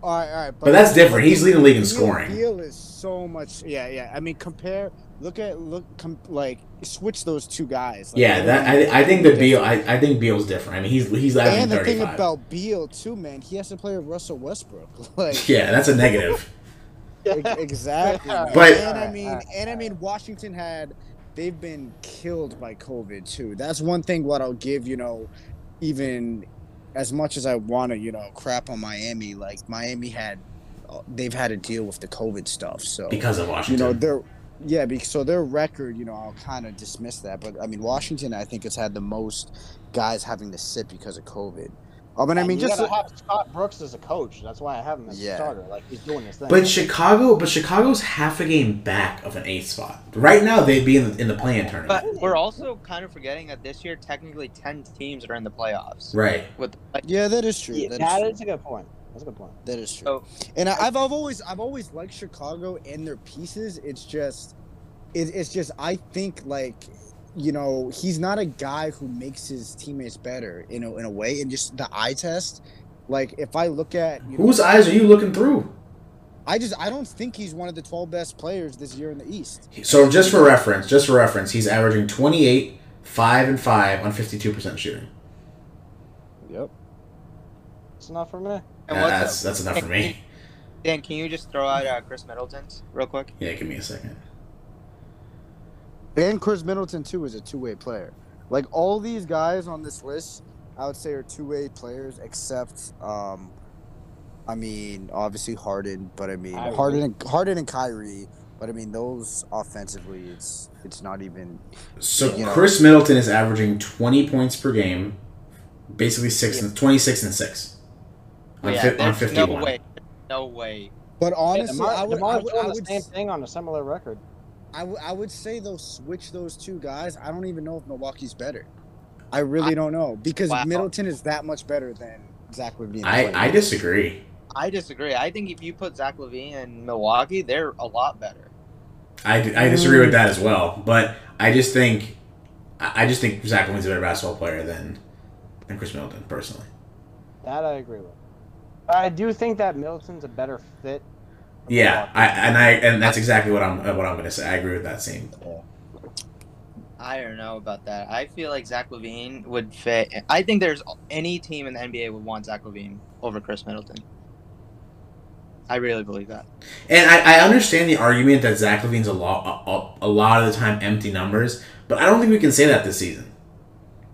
D: All right, all right.
A: But that's different. He's leading the league in
D: Beal-
A: scoring.
D: Beal is so much. Yeah, yeah. I mean, compare. Look at look. Com, like switch those two guys. Like,
A: Yeah, that I, I think the. Beal I, I think Beal's different. I mean he's he's averaging
D: And the
A: thirty
D: thing about Beal too, man, he has to play with Russell Westbrook. Like
A: Yeah, that's a negative.
D: exactly. man.
A: But-
D: and I mean, and I mean, Washington had they've been killed by COVID too. That's one thing. What I'll give you know, even as much as I want to, you know, crap on Miami, like Miami had, uh, they've had to deal with the COVID stuff. So
A: Because of Washington, you
D: know their yeah because so their record you know i'll kind of dismiss that but i mean washington i think has had the most guys having to sit because of covid um, and i mean
C: you
D: just
C: gotta have Scott Brooks as a coach. That's why I have him as
D: Yeah.
C: a starter. Like he's doing his thing.
A: But Chicago, but Chicago's half a game back of an eighth spot. Right now, they'd be in the, in the play-in tournament.
B: But we're also kind of forgetting that this year, technically, ten teams are in the playoffs.
A: right.
B: With like,
D: yeah that is true
C: Yeah,
D: that,
C: that
D: is
C: is a good point. That's a good point.
D: true. that is true
B: so,
D: and I, I've, I've always i've always liked chicago and their pieces it's just it, it's just i think like you know he's not a guy who makes his teammates better you know in a way and just the eye test like if i look at you know,
A: Whose eyes are you looking through?
D: I just I don't think he's one of the 12 best players this year in the East.
A: So just for reference, just for reference, he's averaging 28, 5 and 5 on 52% shooting.
D: Yep.
C: It's enough for me.
B: and
A: Yeah, that's
B: up?
A: that's enough for me.
B: Dan, can you just throw out uh, Khris Middleton's real quick?
A: Yeah, give me a second.
D: And Khris Middleton too is a two-way player. Like all these guys on this list, I would say are two-way players, except um, I mean obviously Harden, but I mean
C: Kyrie.
D: Harden and Harden and Kyrie. But I mean those offensively, it's it's not even.
A: So
D: You know.
A: Khris Middleton is averaging 20 points per game, basically six and 26 and 6 on,
B: yeah,
A: fi- on 51.
B: no way. No way.
D: But
C: Yeah,
D: honestly,
C: DeMar,
D: I would I would,
C: doing
D: I
C: the same thing on a similar record.
D: I would I would say though switch those two guys. I don't even know if Milwaukee's better. I really don't know because
B: Wow.
D: Middleton is that much better than Zach LaVine.
A: I, I disagree.
B: I disagree. I think if you put Zach LaVine in Milwaukee, they're a lot better.
A: I, I disagree with that as well. But I just think I I just think Zach LaVine's a better basketball player than than Khris Middleton personally.
C: That I agree with. I do think that Middleton's a better fit. For
A: Yeah, I and I and that's exactly what I'm uh, what I'm gonna say. I agree with that same.
B: I don't know about that. I feel like Zach LaVine would fit. I think there's any team in the NBA would want Zach LaVine over Khris Middleton. I really believe that.
A: And I, I understand the argument that Zach LaVine's a lot a, a lot of the time empty numbers, but I don't think we can say that this season.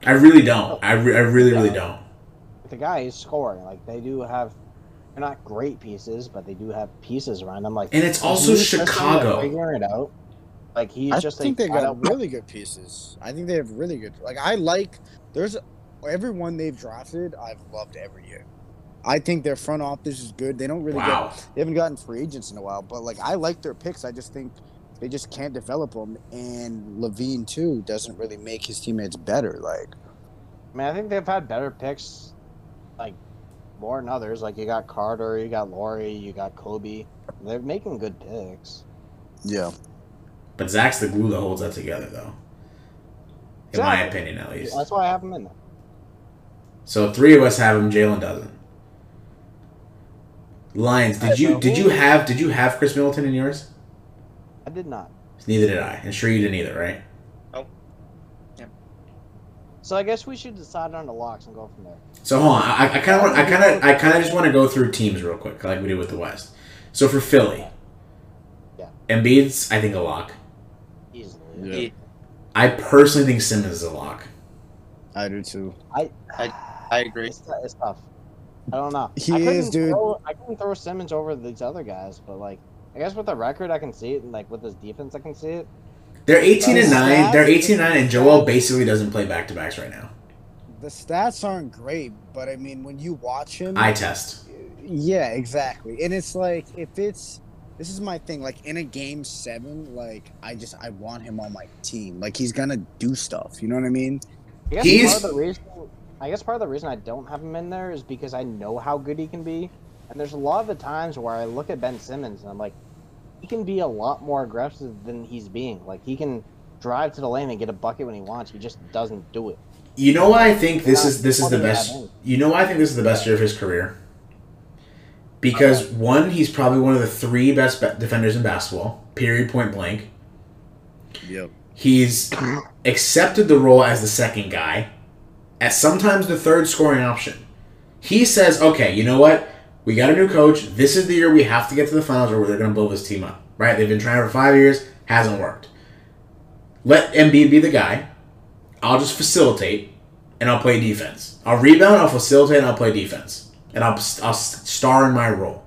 A: I really don't. Oh. I, re- I really really don't.
C: the guy is scoring. Like they do have, they're not great pieces, but they do have pieces around them. Like
A: And it's also Chicago.
C: figuring it out. Like he's
D: I
C: just
D: think
C: a
D: they
C: guy
D: got really good pieces. I think they have really good. Like I like. There's everyone they've drafted. I've loved every year. I think their front office is good. They don't really
A: Wow.
D: get. They haven't gotten free agents in a while, but like I like their picks. I just think they just can't develop them, And LaVine too doesn't really make his teammates better. Like,
C: I mean, I think they've had better picks, like more than others. Like you got Carter, you got Lauri, you got Coby. They're making good picks.
D: yeah,
A: But Zach's the glue that holds that together, though. In my opinion, at least.
C: That's why I have him in there.
A: So three of us have him. Jalen doesn't. Lyons, did you did you have did you have Khris Middleton in yours?
C: I did not.
A: Neither did I, and sure you didn't either, right?
C: So I guess we should decide on the locks and go from there.
A: So hold on, I, I kind of I kind of I kind of just want to go through teams real quick, like we did with the West. So for Philly,
C: Yeah.
A: Embiid's I think a lock.
C: Easily.
D: Yeah.
A: I personally think Simmons is a lock.
D: I do too.
B: I I agree.
C: It's, it's tough. I don't know.
D: He is, dude.
C: Throw, I couldn't throw Simmons over these other guys, but like, I guess with the record, I can see it, and like with his defense, I can see it.
A: They're eighteen and
D: The
A: nine. They're
D: stats-
A: eighteen and nine, and Joel basically doesn't play back to backs right now.
D: The stats aren't great, but I mean, when you watch him,
A: I test.
D: Yeah, exactly. And it's like if it's this is my thing. Like in a game seven, like I just I want him on my team. Like he's gonna do stuff. You know what I mean?
C: I guess
A: He's-
C: part of the reason. I guess part of the reason I don't have him in there is because I know how good he can be, and there's a lot of the times where I look at Ben Simmons and I'm like, he can be a lot more aggressive than he's being. Like he can drive to the lane and get a bucket when he wants. He just doesn't do it.
A: You know why I think this is this is the
C: what do you
A: best. You know why I think this is the best year of his career. Because one, he's probably one of the three best ba- defenders in basketball. Period. Point blank.
D: Yep.
A: He's accepted the role as the second guy, as sometimes the third scoring option. He says, "Okay, you know what? We got a new coach. This is the year we have to get to the finals, or they're going to blow this team up." Right? They've been trying for five years, hasn't worked. Let Embiid be the guy. I'll just facilitate, and I'll play defense. I'll rebound, I'll facilitate, and I'll play defense, and I'll I'll star in my role.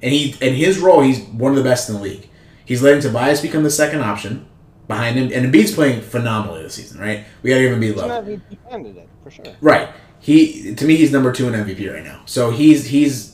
A: And he in his role, he's one of the best in the league. He's letting Tobias become the second option behind him, and Embiid's playing phenomenally this season. Right? We got to give Embiid
C: He's an
A: love.
C: MVP candidate for sure.
A: Right. He to me he's number two in MVP right now. So he's he's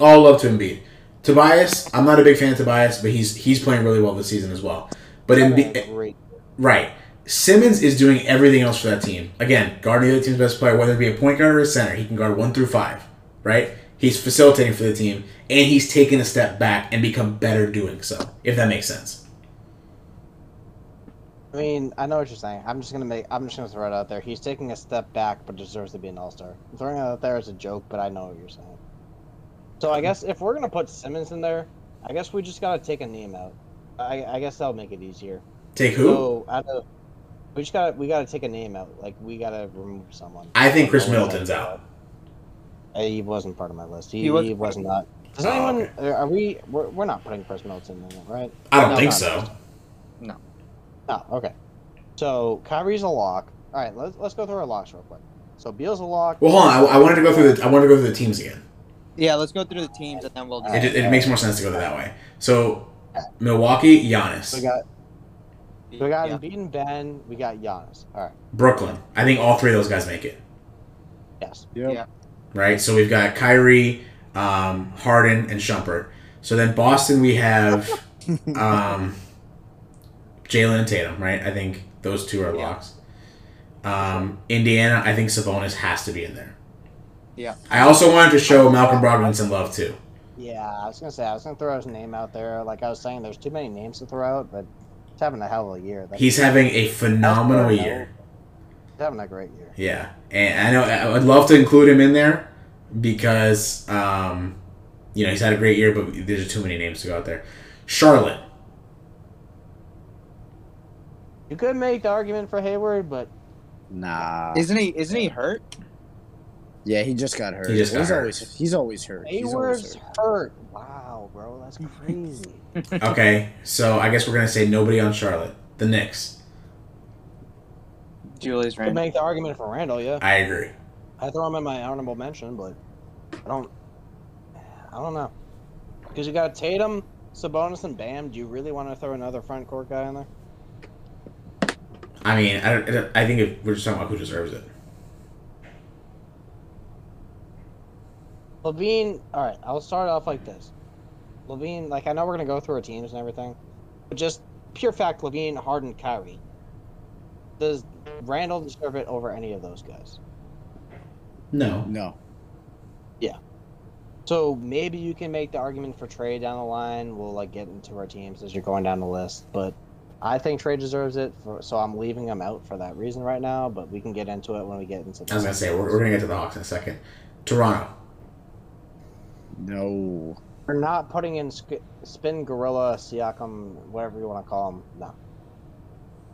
A: all love to Embiid. Tobias, I'm not a big fan of Tobias, but he's he's playing really well this season as well. But Embiid,
C: Great.
A: Eh, right. Simmons is doing everything else for that team. Again, guarding the other team's best player, whether it be a point guard or a center, he can guard one through five. Right? He's facilitating for the team, and he's taken a step back and become better doing so. If that makes sense.
C: I mean, I know what you're saying. I'm just gonna make. I'm just gonna throw it out there. He's taking a step back, but deserves to be an all star. Throwing it out there as a joke, but I know what you're saying. So I guess if we're gonna put Simmons in there, I guess we just gotta take a name out. I, I guess that'll make it easier.
A: Take who?
C: So out of, we just gotta we gotta take a name out. Like we gotta remove someone.
A: I think Khris
C: No
A: Middleton's
C: like-
A: out.
C: Uh, He wasn't part of my list. He,
B: He
C: he,
B: wasn't
C: was not. Does
A: Oh,
C: anyone?
A: okay.
C: Are we? We're, we're not putting Khris Middleton in, it, right?
A: I don't
B: No,
A: think
B: no,
A: so.
C: Oh, okay. So Kyrie's a lock. All right, let's let's go through our locks real quick. So Beal's a lock.
A: Well, hold on. I, I wanted to go through the I wanted to go through the teams again.
B: Yeah, let's go through the teams and then we'll.
A: It, just, it makes more sense to go that way. So, Milwaukee, Giannis.
C: We got we got
B: yeah.
C: Embiid and Ben. We got Giannis. All right.
A: Brooklyn. I think all three of those guys make it.
C: Yes.
D: Yep.
B: Yeah.
A: Right? So we've got Kyrie, um, Harden, and Shumpert. So then Boston, we have um, Jaylen and Tatum, right? I think those two are
B: Yeah.
A: locks. Um, Indiana, I think Sabonis has to be in there.
B: Yeah.
A: I also wanted to show Malcolm Brogdon some love, too.
C: Yeah, I was gonna say I was gonna throw his name out there. Like I was saying, there's too many names to throw out, but he's having a hell of a year. That's-
A: He's having a phenomenal
C: That's fair,
A: year.
C: He's having a great year.
A: Yeah, and I know I would love to include him in there because um, you know he's had a great year, but there's too many names to go out there. Charlotte,
C: You could make the argument for Hayward, but
D: Nah.
B: Isn't he? Isn't he hurt?
D: Yeah, he just got hurt.
A: He just got
D: he's
A: hurt.
D: always he's always hurt. He's always
C: Hayward's
D: hurt.
C: hurt. Wow, bro, that's crazy.
A: okay, so I guess we're gonna say nobody on Charlotte. The Knicks,
B: Julius
C: could
B: Randle.
C: make the argument for Randle. Yeah,
A: I agree.
C: I throw him in my honorable mention, but I don't. I don't know because you got Tatum, Sabonis, and Bam. Do you really want to throw another front court guy in there?
A: I mean, I, don't- I think if we're just talking about who deserves it.
C: LaVine. All right, I'll start off like this. LaVine, like I know we're gonna go through our teams and everything, but just pure fact, LaVine, Harden, Kyrie. Does Randle deserve it over any of those guys?
A: No.
D: No. Yeah.
C: So maybe you can make the argument for Trae down the line. We'll like get into our teams as you're going down the list, but I think Trae deserves it. For, so I'm leaving him out for that reason right now. But we can get into it when we get into.
A: I was gonna say we're, we're gonna get to the Hawks in a second. Toronto.
D: No.
C: We're not putting in sk- Spin Gorilla, Siakam, whatever you want to call him. No.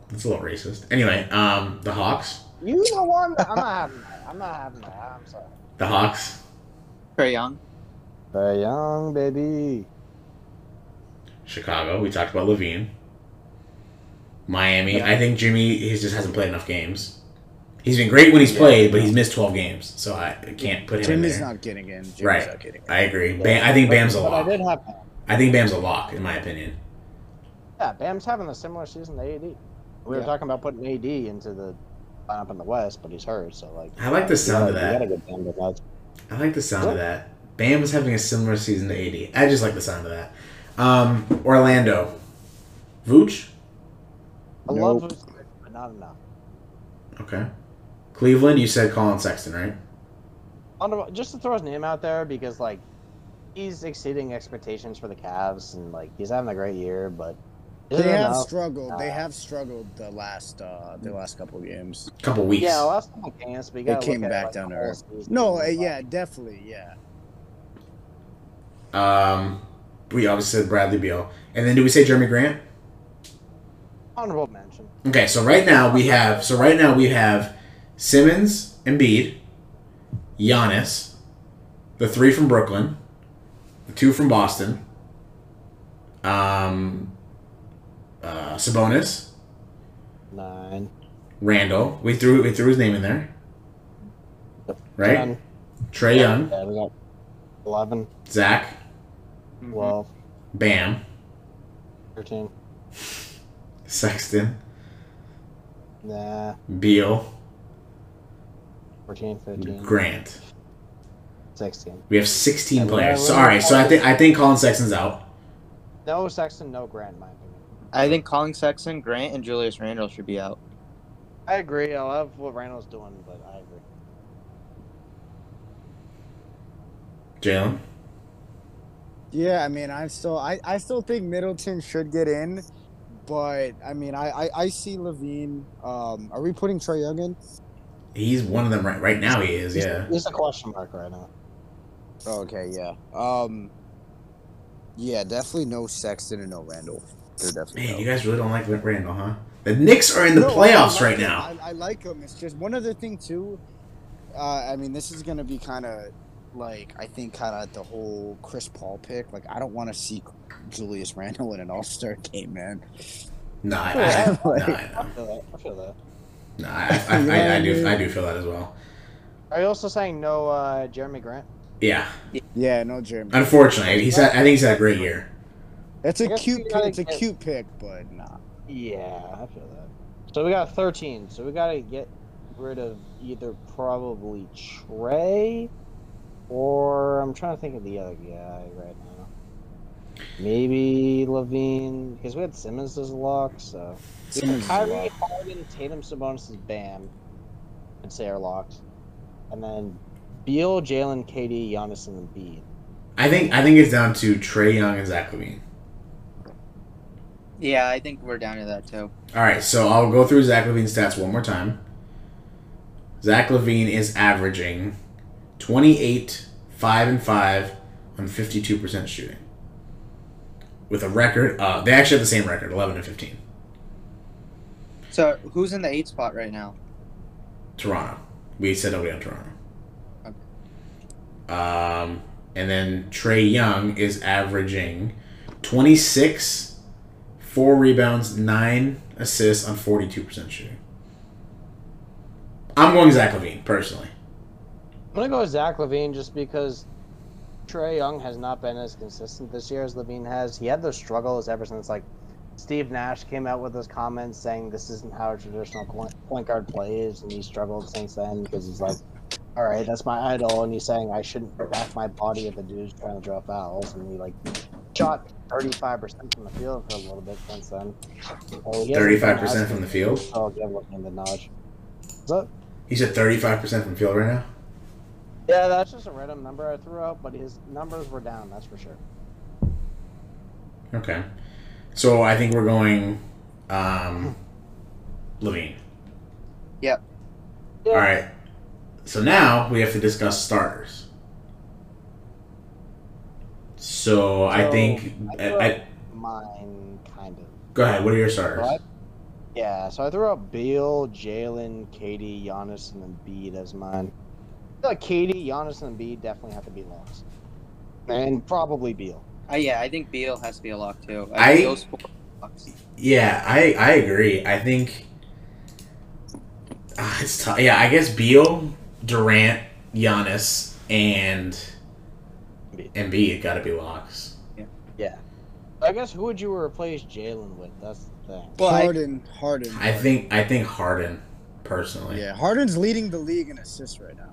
A: That's a little racist. Anyway, um, the Hawks.
C: You know what? I'm not having that. I'm not having that. I'm sorry.
A: The Hawks.
B: Trae Young.
C: Very young, baby.
A: Chicago. We talked about LaVine. Miami. I think Jimmy. He just hasn't played enough games. He's been great when he's
B: Yeah.
A: played, but he's missed twelve games, so I can't put him in
D: Jimmy's
A: there.
D: not getting in. Jimmy's
A: Right.
D: not getting in.
A: I agree. Bam, I think Bam's a
C: but I
A: lock.
C: did have.
A: I think Bam's a lock, in my opinion.
C: Yeah, Bam's having a similar season to AD. We were
D: Yeah.
C: talking about putting AD into the lineup in the West, but he's hurt, so like.
A: I like the sound of that.
C: gotta get Bam that.
A: I like the sound of that. Bam was having a similar season to AD. I just like the sound of that. Um, Orlando. Vooch?
C: I
D: Nope.
C: love Vucevic, but not enough.
A: Okay. Cleveland, you said Collin Sexton, right?
C: On- Just to throw his name out there because like he's exceeding expectations for the Cavs and like he's having a great year, but
D: They have
C: enough?
D: struggled. They
C: Uh,
D: have struggled the last uh the last couple games.
A: Couple weeks.
C: Yeah, last couple games, but you
D: They
C: gotta
D: came back
C: it, like,
D: down
C: the
D: to earth. No, uh, yeah, definitely, yeah.
A: Um, we obviously said Bradley Beal. And then do we say Jerami Grant?
C: Honorable mention.
A: Okay, so right now we have so right now we have Simmons, Embiid, Giannis, the three from Brooklyn, the two from Boston, um, uh, Sabonis,
C: Nine.
A: Randle. We threw we threw his name in there, right?
C: Ten.
A: Trae Young,
C: Yeah, we got 11,
A: Zach,
B: Mhm.
C: 12,
A: Bam,
C: 13.
A: Sexton,
C: Nah,
A: Beal,
C: 14, 15,
A: Grant.
C: 16.
A: We have sixteen
C: Yeah,
A: players.
C: we're-
A: So, all right, so I think I think Collin Sexton's out.
C: No Sexton, no Grant, in my opinion.
B: I think Collin Sexton, Grant, and Julius Randle should be out.
C: I agree. I love what Randle's doing, but I agree.
A: Jalen.
D: Yeah, I mean, I'm still, I, I still think Middleton should get in, but I mean, I, I, I see LaVine. Um, are we putting Trae Young in?
A: He's one of them right right now. He is, yeah.
C: He's a question mark right now.
D: Oh, okay, yeah. Um, yeah, definitely no Sexton and no Randle. They're definitely
A: Man,
D: out.
A: you guys really don't like Randle, huh? The Knicks are in the
D: No,
A: playoffs
D: like
A: right
D: him.
A: now.
D: I, I like him. It's just one other thing too. Uh, I mean, this is gonna be kind of like I think kind of the whole Chris Paul pick. Like, I don't want to see Julius Randle in an All Star game, man.
A: No, I,
C: Yeah.
A: I, no, I,
C: I feel that. I feel that.
A: No, I, I,
D: You
A: I, I
D: I
A: do. I do feel that as well.
C: Are you also saying no uh, Jerami Grant?
A: Yeah,
D: Yeah, no Jerami.
A: unfortunately, he's had, I think he's had a great year.
D: It's a cute. Pick. It's a
C: get-
D: cute pick, but nah.
C: Yeah, I feel that. So we got 13. So we got to get rid of either probably Trae or I'm trying to think of the other guy right now. Maybe LaVine because we had Simmons as a lock. So
D: Simmons is a
C: Kyrie,
D: lock.
C: Harden, Tatum, Sabonis is Bam. I'd say are locked, and then Beal, Jaylen, KD, Giannis, and Embiid.
A: I think I think it's down to Trae Young and Zach LaVine.
B: Yeah, I think we're down to that too.
A: All right, so I'll go through Zach LaVine's stats one more time. Zach LaVine is averaging 28, 5 and 5 on 52% shooting. With a record, uh, they actually have the same record, 11 and 15.
B: So who's in the eight spot right now?
A: Toronto. We said nobody on Toronto. Um, and then Trae Young is averaging 26, 4 rebounds, 9 assists on 42% shooting. I'm going Zach LaVine, personally.
C: I'm gonna go with Zach LaVine just because Trae Young has not been as consistent this year as LaVine has. He had those struggles ever since like Steve Nash came out with his comments saying this isn't how a traditional point guard plays, and he struggled since then because he's like, all right, that's my idol, and he's saying I shouldn't back my body if the dude's trying to drop fouls, and he like shot 35% from the field for a little bit since then. So he hasn't
A: Thirty-five
C: been as
A: percent from the field.
C: So I'll give him the nudge. So,
A: He said thirty-five percent from field right now.
C: Yeah, that's just a random number I threw out, but his numbers were down, that's for sure.
A: Okay. So I think we're going um LaVine.
B: Yep.
C: Yeah.
A: All right. So now we have to discuss starters. So, I think
C: I
A: I,
C: threw
A: I,
C: out mine, kind of.
A: go ahead. What are your starters?
C: Right. Yeah, so I threw out Beal, Jaylen, KD, Giannis, and Embiid as mine. I feel like KD, Giannis, and Embiid definitely have to be locks. And probably Beal.
B: Uh, yeah, I think Beal has to be a lock too.
A: I-
B: think those four locks.
A: Yeah, I I agree. I think Ah, it's tough. Yeah, I guess Beal, Durant, Giannis, and
C: Embiid.
A: Embiid got to be locks.
C: Yeah. I guess who would you replace Jaylen with? That's the thing.
B: Well, I-
D: Harden, Harden.
A: I think I think Harden personally.
D: Yeah, Harden's leading the league in assists right now.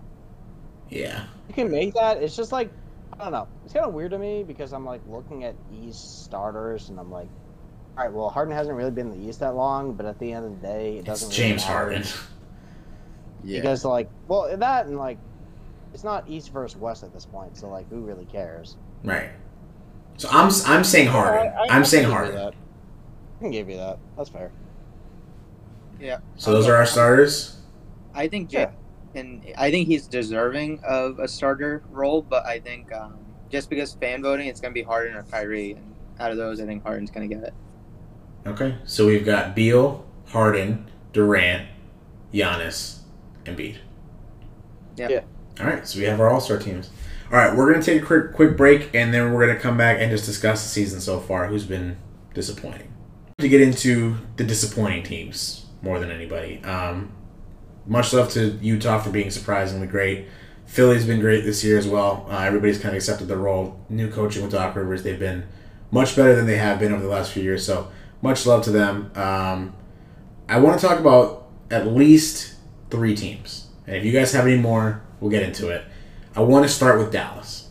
A: Yeah.
C: You can make that. It's just like I don't know. It's kind of weird to me because I'm like looking at East starters and I'm like, all right, well Harden hasn't really been in the East that long, but at the end of the day, it doesn't.
A: James
C: really matter
A: Harden.
D: Yeah.
C: Because like, well, that and like, it's not East versus West at this point, so like, who really cares?
A: Right. So I'm I'm saying Harden.
C: I- I-
A: I'm
C: I
A: saying
C: can give you
A: Harden.
C: that. I can give you that. That's fair.
B: Yeah.
A: So those are our starters.
B: I think
C: Yeah.
B: Jaylen, and I think he's deserving of a starter role, but I think um, just because fan voting, it's gonna be Harden or Kyrie, and out of those, I think Harden's gonna get it.
A: Okay. So we've got Beal, Harden, Durant, Giannis, Embiid.
B: Yeah.
C: Yeah.
A: All right. So we have our All Star teams. All right. We're gonna take a quick quick break, and then we're gonna come back and just discuss the season so far. Who's been disappointing? To get into the disappointing teams more than anybody. Um, much love to Utah for being surprisingly great. Philly's been great this year as well. Uh, everybody's kind of accepted the role. New coaching with Doc Rivers, they've been much better than they have been over the last few years. So much love to them. Um, I want to talk about at least three teams, and if you guys have any more, we'll get into it. I want to start with Dallas.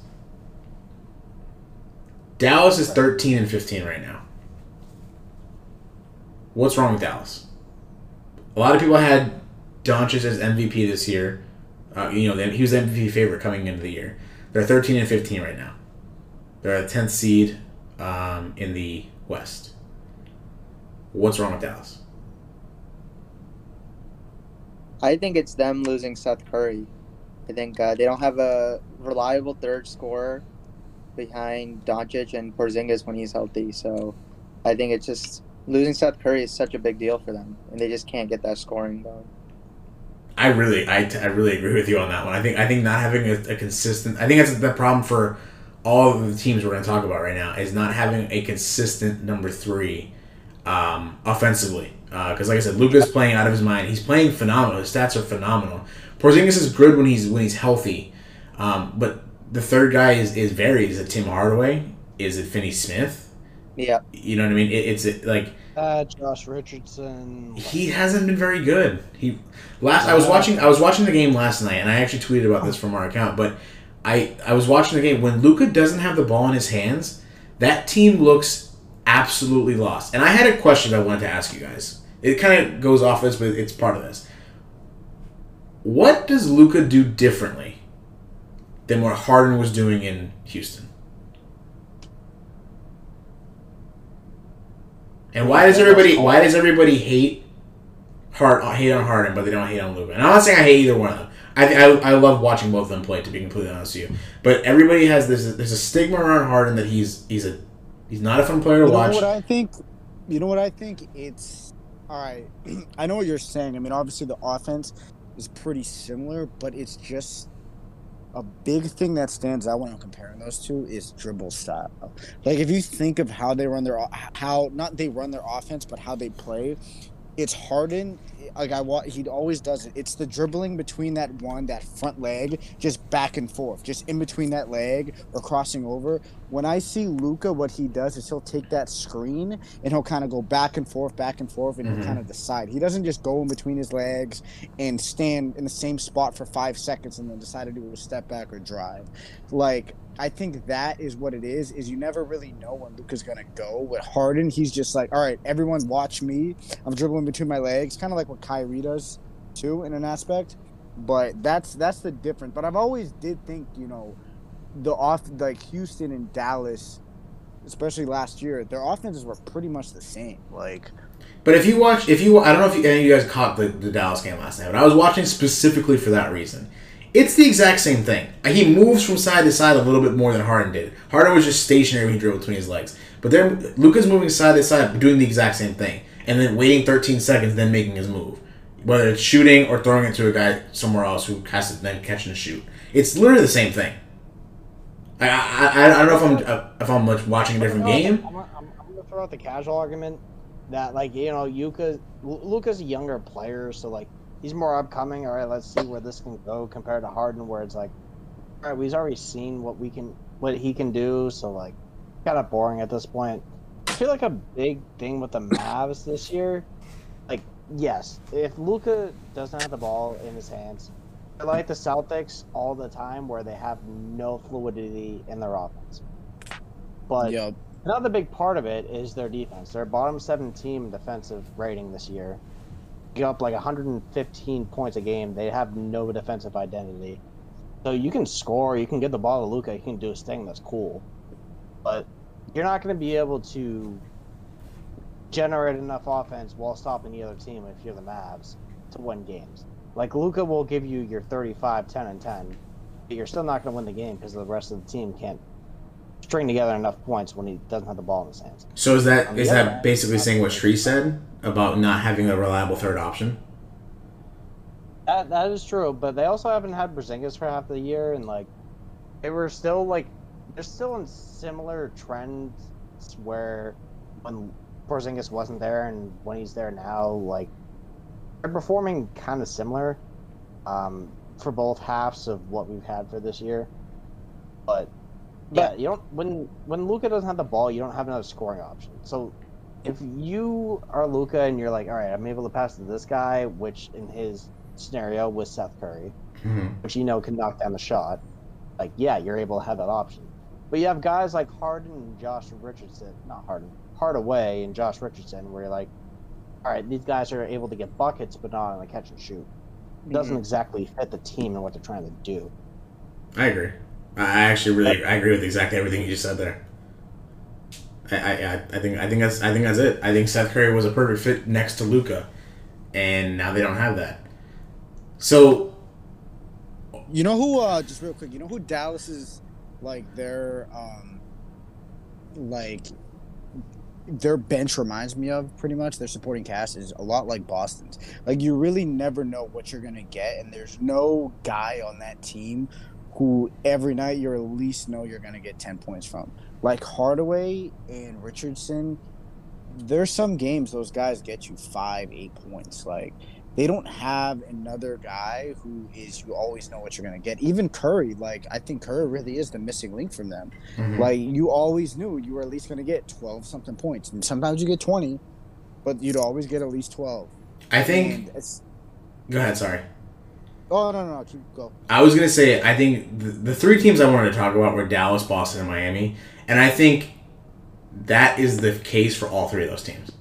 A: Dallas is thirteen and fifteen right now. What's wrong with Dallas? A lot of people had Doncic as MVP this year. Uh, you know, he was MVP favorite coming into the year. They're 13 and 15 right now. They're a 10th seed um, in the West. What's wrong with Dallas?
B: I think it's them losing Seth Curry. I think uh, they don't have a reliable third scorer behind Doncic and Porzingis when he's healthy. So I think it's just losing Seth Curry is such a big deal for them, and they just can't get that scoring going.
A: I really, I, I really agree with you on that one. I think, I think not having a, a consistent. I think that's the problem for all of the teams we're going to talk about right now is not having a consistent number three um, offensively. Because, like I said, Luka's playing out of his mind. He's playing phenomenal. His stats are phenomenal. Porzingis is good when he's when he's healthy, um, but the third guy is is varied. Is it Tim Hardaway? Is it Finney Smith?
B: Yeah,
A: You know what I mean? It, it's it, like
C: Uh, Josh Richardson.
A: he hasn't been very good. He last I was watching I was watching the game last night and I actually tweeted about this from our account, but I I was watching the game when Luka doesn't have the ball in his hands, that team looks absolutely lost. And I had a question I wanted to ask you guys. It kind of goes off this, but it's part of this. What does Luka do differently than what Harden was doing in Houston? And why does everybody why does everybody hate Hard hate on Harden, but they don't hate on Luka? And I'm not saying I hate either one of them. I, I, I love watching both of them play. To be completely honest with you, but everybody has this. There's a stigma around Harden that he's he's a he's not a fun player to
D: You know
A: watch.
D: what I think? You know what I think? It's all right. I know what you're saying. I mean, obviously the offense is pretty similar, but it's just a big thing that stands out when I'm comparing those two is dribble style. Like if you think of how they run their how not they run their offense, but how they play, it's Harden like I want he always does it. It's the dribbling between that one that front leg, just back and forth, just in between that leg or crossing over. When I see Luka, what he does is he'll take that screen and he'll kind of go back and forth, back and forth, and
A: Mhm.
D: he'll kind of decide. He doesn't just go in between his legs and stand in the same spot for five seconds and then decide to do a step back or drive. Like I think that is what it is. Is you never really know when Luka's gonna go. With Harden, he's just like, all right, everyone watch me. I'm dribbling between my legs, kind of like what Kyrie does too in an aspect. But that's that's the difference. But I've always did think, you know, the off like Houston and Dallas, especially last year, their offenses were pretty much the same. Like
A: But if you watch, if you, I don't know if you, any of you guys caught the, the Dallas game last night, but I was watching specifically for that reason. It's the exact same thing. He moves from side to side a little bit more than Harden did. Harden was just stationary when he dribbled between his legs. But they're Luka's moving side to side, doing the exact same thing, and then waiting 13 seconds, then making his move. Whether it's shooting or throwing it to a guy somewhere else who has to then catch and shoot. It's literally the same thing. I, I, I, I don't know if I'm if I'm much watching a different game.
C: I'm, I'm, I'm gonna throw out the casual argument that like you know Yuka, Luka's a younger player, so like he's more upcoming. All right, let's see where this can go compared to Harden, where it's like, all right, we've already seen what we can, what he can do. So like, kind of boring at this point. I feel like a big thing with the Mavs this year, like yes, if Luka doesn't have the ball in his hands, they're like the Celtics all the time, where they have no fluidity in their offense. But
D: yeah,
C: Another big part of it is their defense. They're bottom seven team defensive rating this year. Give up like 115 points a game. They have no defensive identity. So you can score, you can get the ball to Luka, you can do his thing. That's cool, but you're not going to be able to generate enough offense while stopping the other team if you're the Mavs to win games. Like Luka will give you your 35, 10, and 10, but you're still not going to win the game because the rest of the team can't string together enough points when he doesn't have the ball in his hands.
A: So is that is that
C: hand,
A: basically saying what Sree said about not having a reliable third option?
C: That that is true, but they also haven't had Porzingis for half the year, and like they were still like they're still in similar trends where when Porzingis wasn't there and when he's there now, like they're performing kind of similar um, for both halves of what we've had for this year. But yeah, you don't when when Luka doesn't have the ball, you don't have another scoring option. So if you are Luka and you're like, all right, I'm able to pass to this guy, which in his scenario was Seth Curry,
A: hmm
C: which you know can knock down the shot, like yeah, you're able to have that option. But you have guys like Harden and Josh Richardson, not Harden, Hardaway and Josh Richardson, where you're like, all right, these guys are able to get buckets, but not on the catch and shoot. It doesn't exactly fit the team and what they're trying to do.
A: I agree. I I actually really I agree with exactly everything you just said there. I, I, I- I think I think that's I think that's it. I think Seth Curry was a perfect fit next to Luka, and now they don't have that. So
D: You know who? Uh, just real quick. You know who Dallas is like their um, like their bench reminds me of pretty much. Their supporting cast is a lot like Boston's. Like you really never know what you're gonna get, and there's no guy on that team who every night you at least know you're gonna get ten points from. Like Hardaway and Richardson. There's some games those guys get you five, eight points. Like they don't have another guy who is you always know what you're gonna get. Even Curry, like I think Curry really is the missing link from them.
A: mhm.
D: Like you always knew you were at least gonna get twelve something points, and sometimes you get twenty, but you'd always get at least twelve.
A: I think
D: it's
A: go ahead. Sorry,
D: oh no no no keep go.
A: I was gonna say I think the, the three teams I wanted to talk about were Dallas, Boston, and Miami, and I think that is the case for all three of those teams.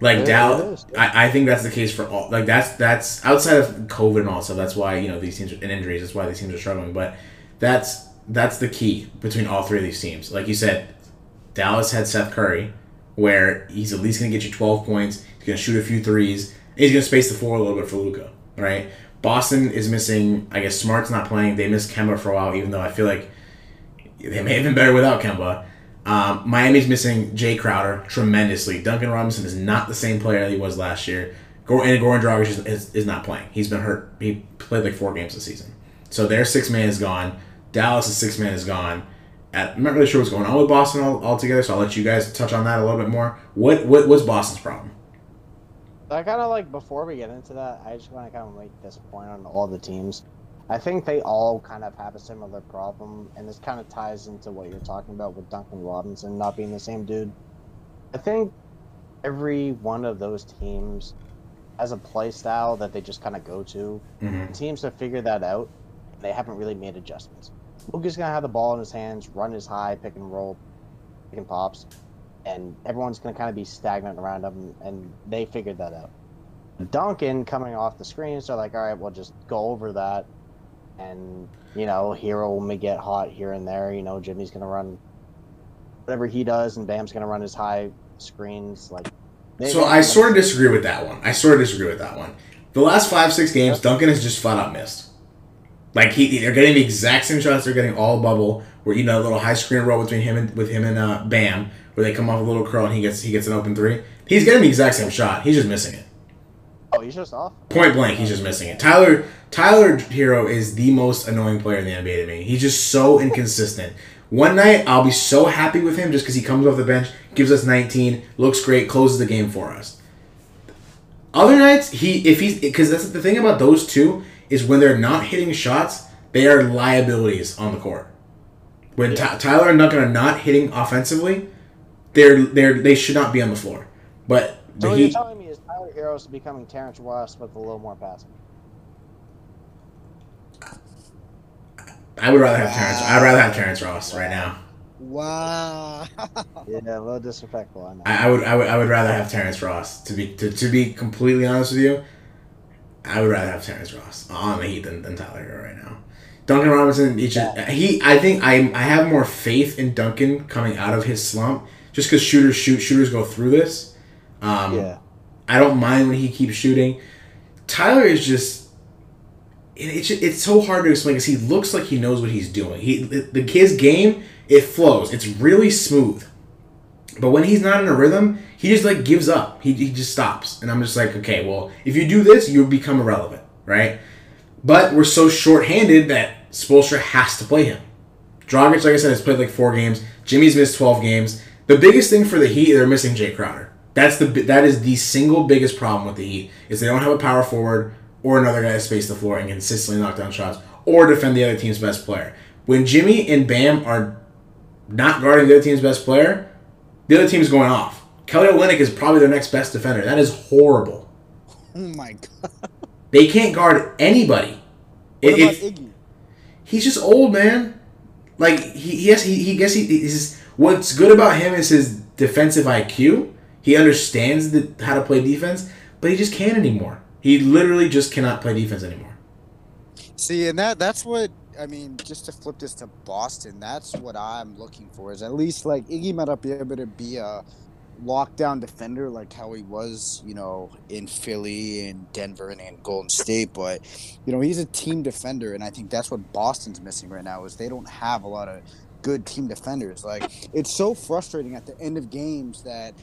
A: Like
C: Yeah,
A: Dallas. I, I think that's the case for all. Like that's that's outside of COVID and all stuff. That's why you know these teams and injuries. That's why these teams are struggling. But that's that's the key between all three of these teams. Like you said, Dallas had Seth Curry, where he's at least gonna get you twelve points. He's gonna shoot a few threes. He's gonna space the floor a little bit for Luka. Right. Boston is missing. I guess Smart's not playing. They missed Kemba for a while, even though I feel like they may have been better without Kemba. Um, Miami's missing Jae Crowder tremendously. Duncan Robinson is not the same player that he was last year. And Goran Dragic is, is, not playing. He's been hurt. He played like four games this season. So their six man is gone. Dallas' six man is gone. At, I'm not really sure what's going on with Boston altogether, so I'll let you guys touch on that a little bit more. What what was Boston's problem?
C: I kind of like before we get into that, I just want to kind of make this point on all the teams. I think they all kind of have a similar problem, and this kind of ties into what you're talking about with Duncan Robinson not being the same dude. I think every one of those teams has a play style that they just kind of go to.
A: Mhm.
C: Teams have figured that out. and They haven't really made adjustments. Luka's gonna have the ball in his hands, run his high, pick and roll, pick and pops, and everyone's gonna kind of be stagnant around him, and they figured that out. Duncan coming off the screens, they're like, all right, we'll just go over that, and you know, Herro may get hot here and there. You know, Jimmy's gonna run whatever he does, and Bam's gonna run his high screens. Like,
A: So I sort of disagree with that one. I sort of disagree with that one. The last five six games, Duncan has just flat out missed. Like he, they're getting the exact same shots they're getting all bubble, where you know a little high screen roll between him and with him and uh, Bam, where they come off a little curl and he gets he gets an open three. He's getting the exact same shot. He's just missing it.
C: Oh, he's just off.
A: Point blank, he's just missing it. Tyler Tyler Herro is the most annoying player in the NBA to me. He's just so inconsistent. One night I'll be so happy with him just because he comes off the bench, gives us 19, looks great, closes the game for us. Other nights he if he's because that's the thing about those two is when they're not hitting shots, they are liabilities on the court. When Ty Tyler and Duncan are not hitting offensively, they're they're they should not be on the floor. But
C: So
A: the
C: what you're
A: Heat,
C: telling me is Tyler Herro's becoming Terrence Ross with a little more passing.
A: I would rather have Terrence. I'd rather have Terrence Ross right now.
D: Wow.
C: Yeah, a little disrespectful. I know.
A: I, I would, I would, I would rather have Terrence Ross. To be, to, to be completely honest with you, I would rather have Terrence Ross on the Heat than, than Tyler Herro right now. Duncan Robinson, he, just, he, I think I, I have more faith in Duncan coming out of his slump, just because shooters shoot, shooters go through this. Um,
C: yeah.
A: I don't mind when he keeps shooting. Tyler is just it's it's so hard to explain because he looks like he knows what he's doing. He the his game it flows. It's really smooth, but when he's not in a rhythm, he just like gives up. He, he just stops, and I'm just like, okay, well, if you do this, you become irrelevant, right? But we're so short-handed that Spoelstra has to play him. Dragic, like I said, has played like four games. Jimmy's missed twelve games. The biggest thing for the Heat, they're missing Jae Crowder. That's the that is the single biggest problem with the Heat is they don't have a power forward or another guy to space the floor and consistently knock down shots or defend the other team's best player. When Jimmy and Bam are not guarding the other team's best player, the other team's going off. Kelly Olynyk is probably their next best defender. That is horrible.
D: oh my god.
A: They can't guard anybody.
D: What
A: If-
D: about
A: if-
D: Iggy?
A: he's just old, man. Like he, he has he, he guess he he's what's good about him is his defensive IQ. He understands the, how to play defense, but he just can't anymore. He literally just cannot play defense anymore.
D: See, and that that's what I mean. Just to flip this to Boston, that's what I'm looking for. Is at least like Iggy might not be able to be a lockdown defender like how he was, you know, in Philly and Denver and, in Golden State, but you know he's a team defender, and I think that's what Boston's missing right now is they don't have a lot of good team defenders. Like it's so frustrating at the end of games that.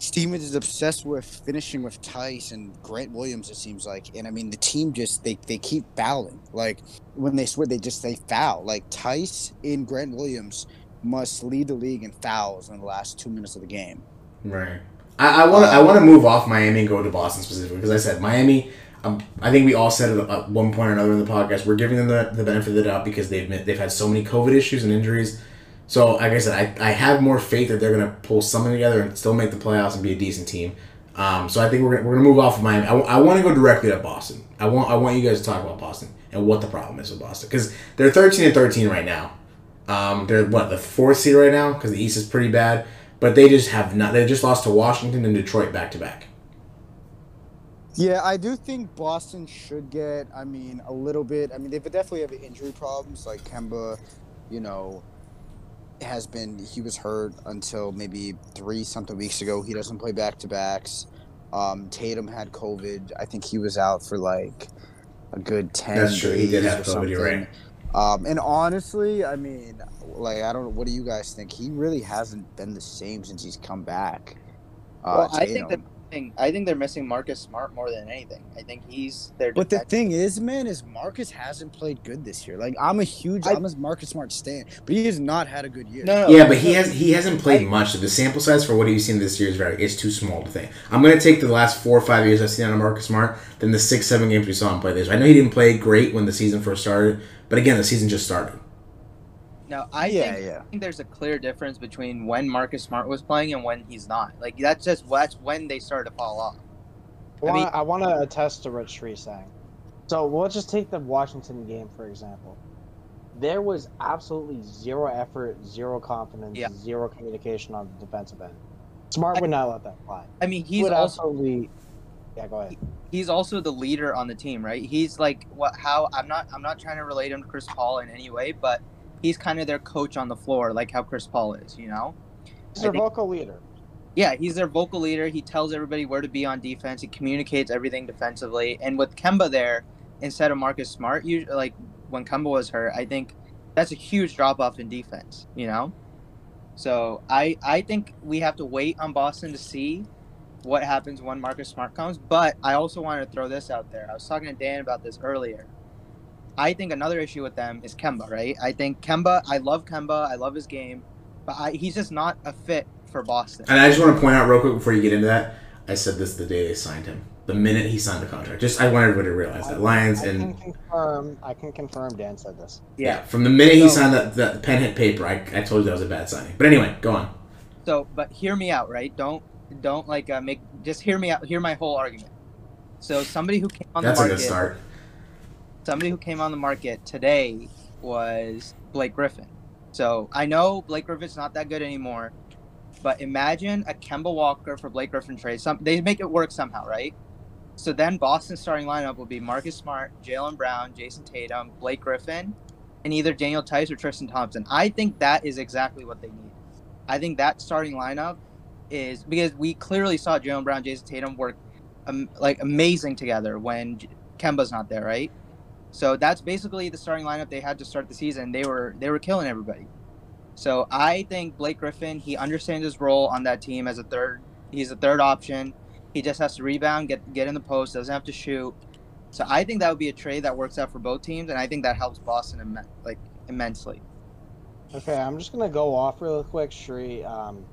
D: Stevens is obsessed with finishing with Theis and Grant Williams. It seems like, and I mean, the team just they, they keep fouling. Like when they swear, they just they foul. Like Theis and Grant Williams must lead the league in fouls in the last two minutes of the game.
A: Right. I want I want to move off Miami and go to Boston specifically because I said Miami. Um, I think we all said at one point or another in the podcast. We're giving them the, the benefit of the doubt because they've they've had so many COVID issues and injuries. So, like I said, I, I have more faith that they're going to pull something together and still make the playoffs and be a decent team. Um, so I think we're we're gonna move off of Miami. I, I want to go directly to Boston. I want I want you guys to talk about Boston and what the problem is with Boston because they're thirteen and thirteen right now. Um, they're what the fourth seed right now because the East is pretty bad, but they just have not. They just lost to Washington and Detroit back to back.
D: Yeah, I do think Boston should get. I mean, a little bit. I mean, they definitely have injury problems. Like Kemba, you know, has been. He was hurt until maybe three something weeks ago. He doesn't play back to backs. Um, Tatum had COVID. I think he was out for like a good ten.
A: That's true. He did have COVID. You're right.
D: Um, and honestly, I mean, like, I don't know. What do you guys think? He really hasn't been the same since he's come back. Uh,
B: Well, I think
D: Tatum.
B: Missing- I think they're missing Marcus Smart more than anything. I think he's their.
D: But the thing is, man, is Marcus hasn't played good this year. Like I'm a huge,
C: I-
D: I, am a Marcus Smart stan, but he has not had a good year.
B: no, no,
A: Yeah, but he has he hasn't played much. The sample size for what he's seen this year is very it's too small to think. I'm gonna take the last four or five years I've seen out of Marcus Smart than the six seven games we saw him play this. I know he didn't play great when the season first started, but again the season just started.
B: No, I
D: yeah,
B: think,
D: yeah.
B: I think there's a clear difference between when Marcus Smart was playing and when he's not. Like that's just that's when they started to fall off.
C: I
B: I mean-
C: I want to attest to Rich Sree saying. So we'll just take the Washington game for example. There was absolutely zero effort, zero confidence,
B: Yeah.
C: zero communication on the defensive end. Smart would not let that fly.
B: I mean,
C: He
B: he's
C: would
B: also
C: absolutely. Yeah, go ahead.
B: he's also the leader on the team, right? He's like what how I'm not I'm not trying to relate him to Chris Paul in any way, but he's kind of their coach on the floor, like how Chris Paul is, you know?
C: He's
B: I
C: their
B: think-
C: vocal leader.
B: Yeah, he's their vocal leader. He tells everybody where to be on defense. He communicates everything defensively. And with Kemba there instead of Marcus Smart, you like when Kemba was hurt, I think that's a huge drop off in defense. You know, so I I think we have to wait on Boston to see what happens when Marcus Smart comes. But I also wanted to throw this out there. I was talking to Dan about this earlier. I think another issue with them is Kemba, right? I think Kemba. I love Kemba. I love his game, but I, he's just not a fit for Boston.
A: And I just want to point out real quick before you get into that, I said this the day they signed him. The minute he signed the contract. Just I want everybody to realize that. Lyons
C: I
A: and
C: can confirm. I can confirm. Dan said this.
A: yeah, from the minute he signed that, that pen hit paper, I, I told you that was a bad signing. But anyway, go on.
B: So, but hear me out, right? Don't don't like uh, make just hear me out. Hear my whole argument. So, somebody who came on
A: That's a
B: the
A: good
B: market,
A: start.
B: Somebody who came on the market today was Blake Griffin. So I know Blake Griffin's not that good anymore, but imagine a Kemba Walker for Blake Griffin trade. Some they make it work somehow, right? So then Boston's starting lineup will be Marcus Smart, Jaylen Brown, Jayson Tatum, Blake Griffin, and either Daniel Theis or Tristan Thompson. I think that is exactly what they need. I think that starting lineup is because we clearly saw Jaylen Brown, Jayson Tatum work um, like amazing together when Kemba's not there, right? So that's basically the starting lineup they had to start the season. They were they were killing everybody. So I think Blake Griffin, he understands his role on that team as a third. He's a third option. He just has to rebound, get get in the post, doesn't have to shoot. So I think that would be a trade that works out for both teams, and I think that helps Boston imme- like immensely.
C: Okay, I'm just gonna go off real quick, Sree. Um,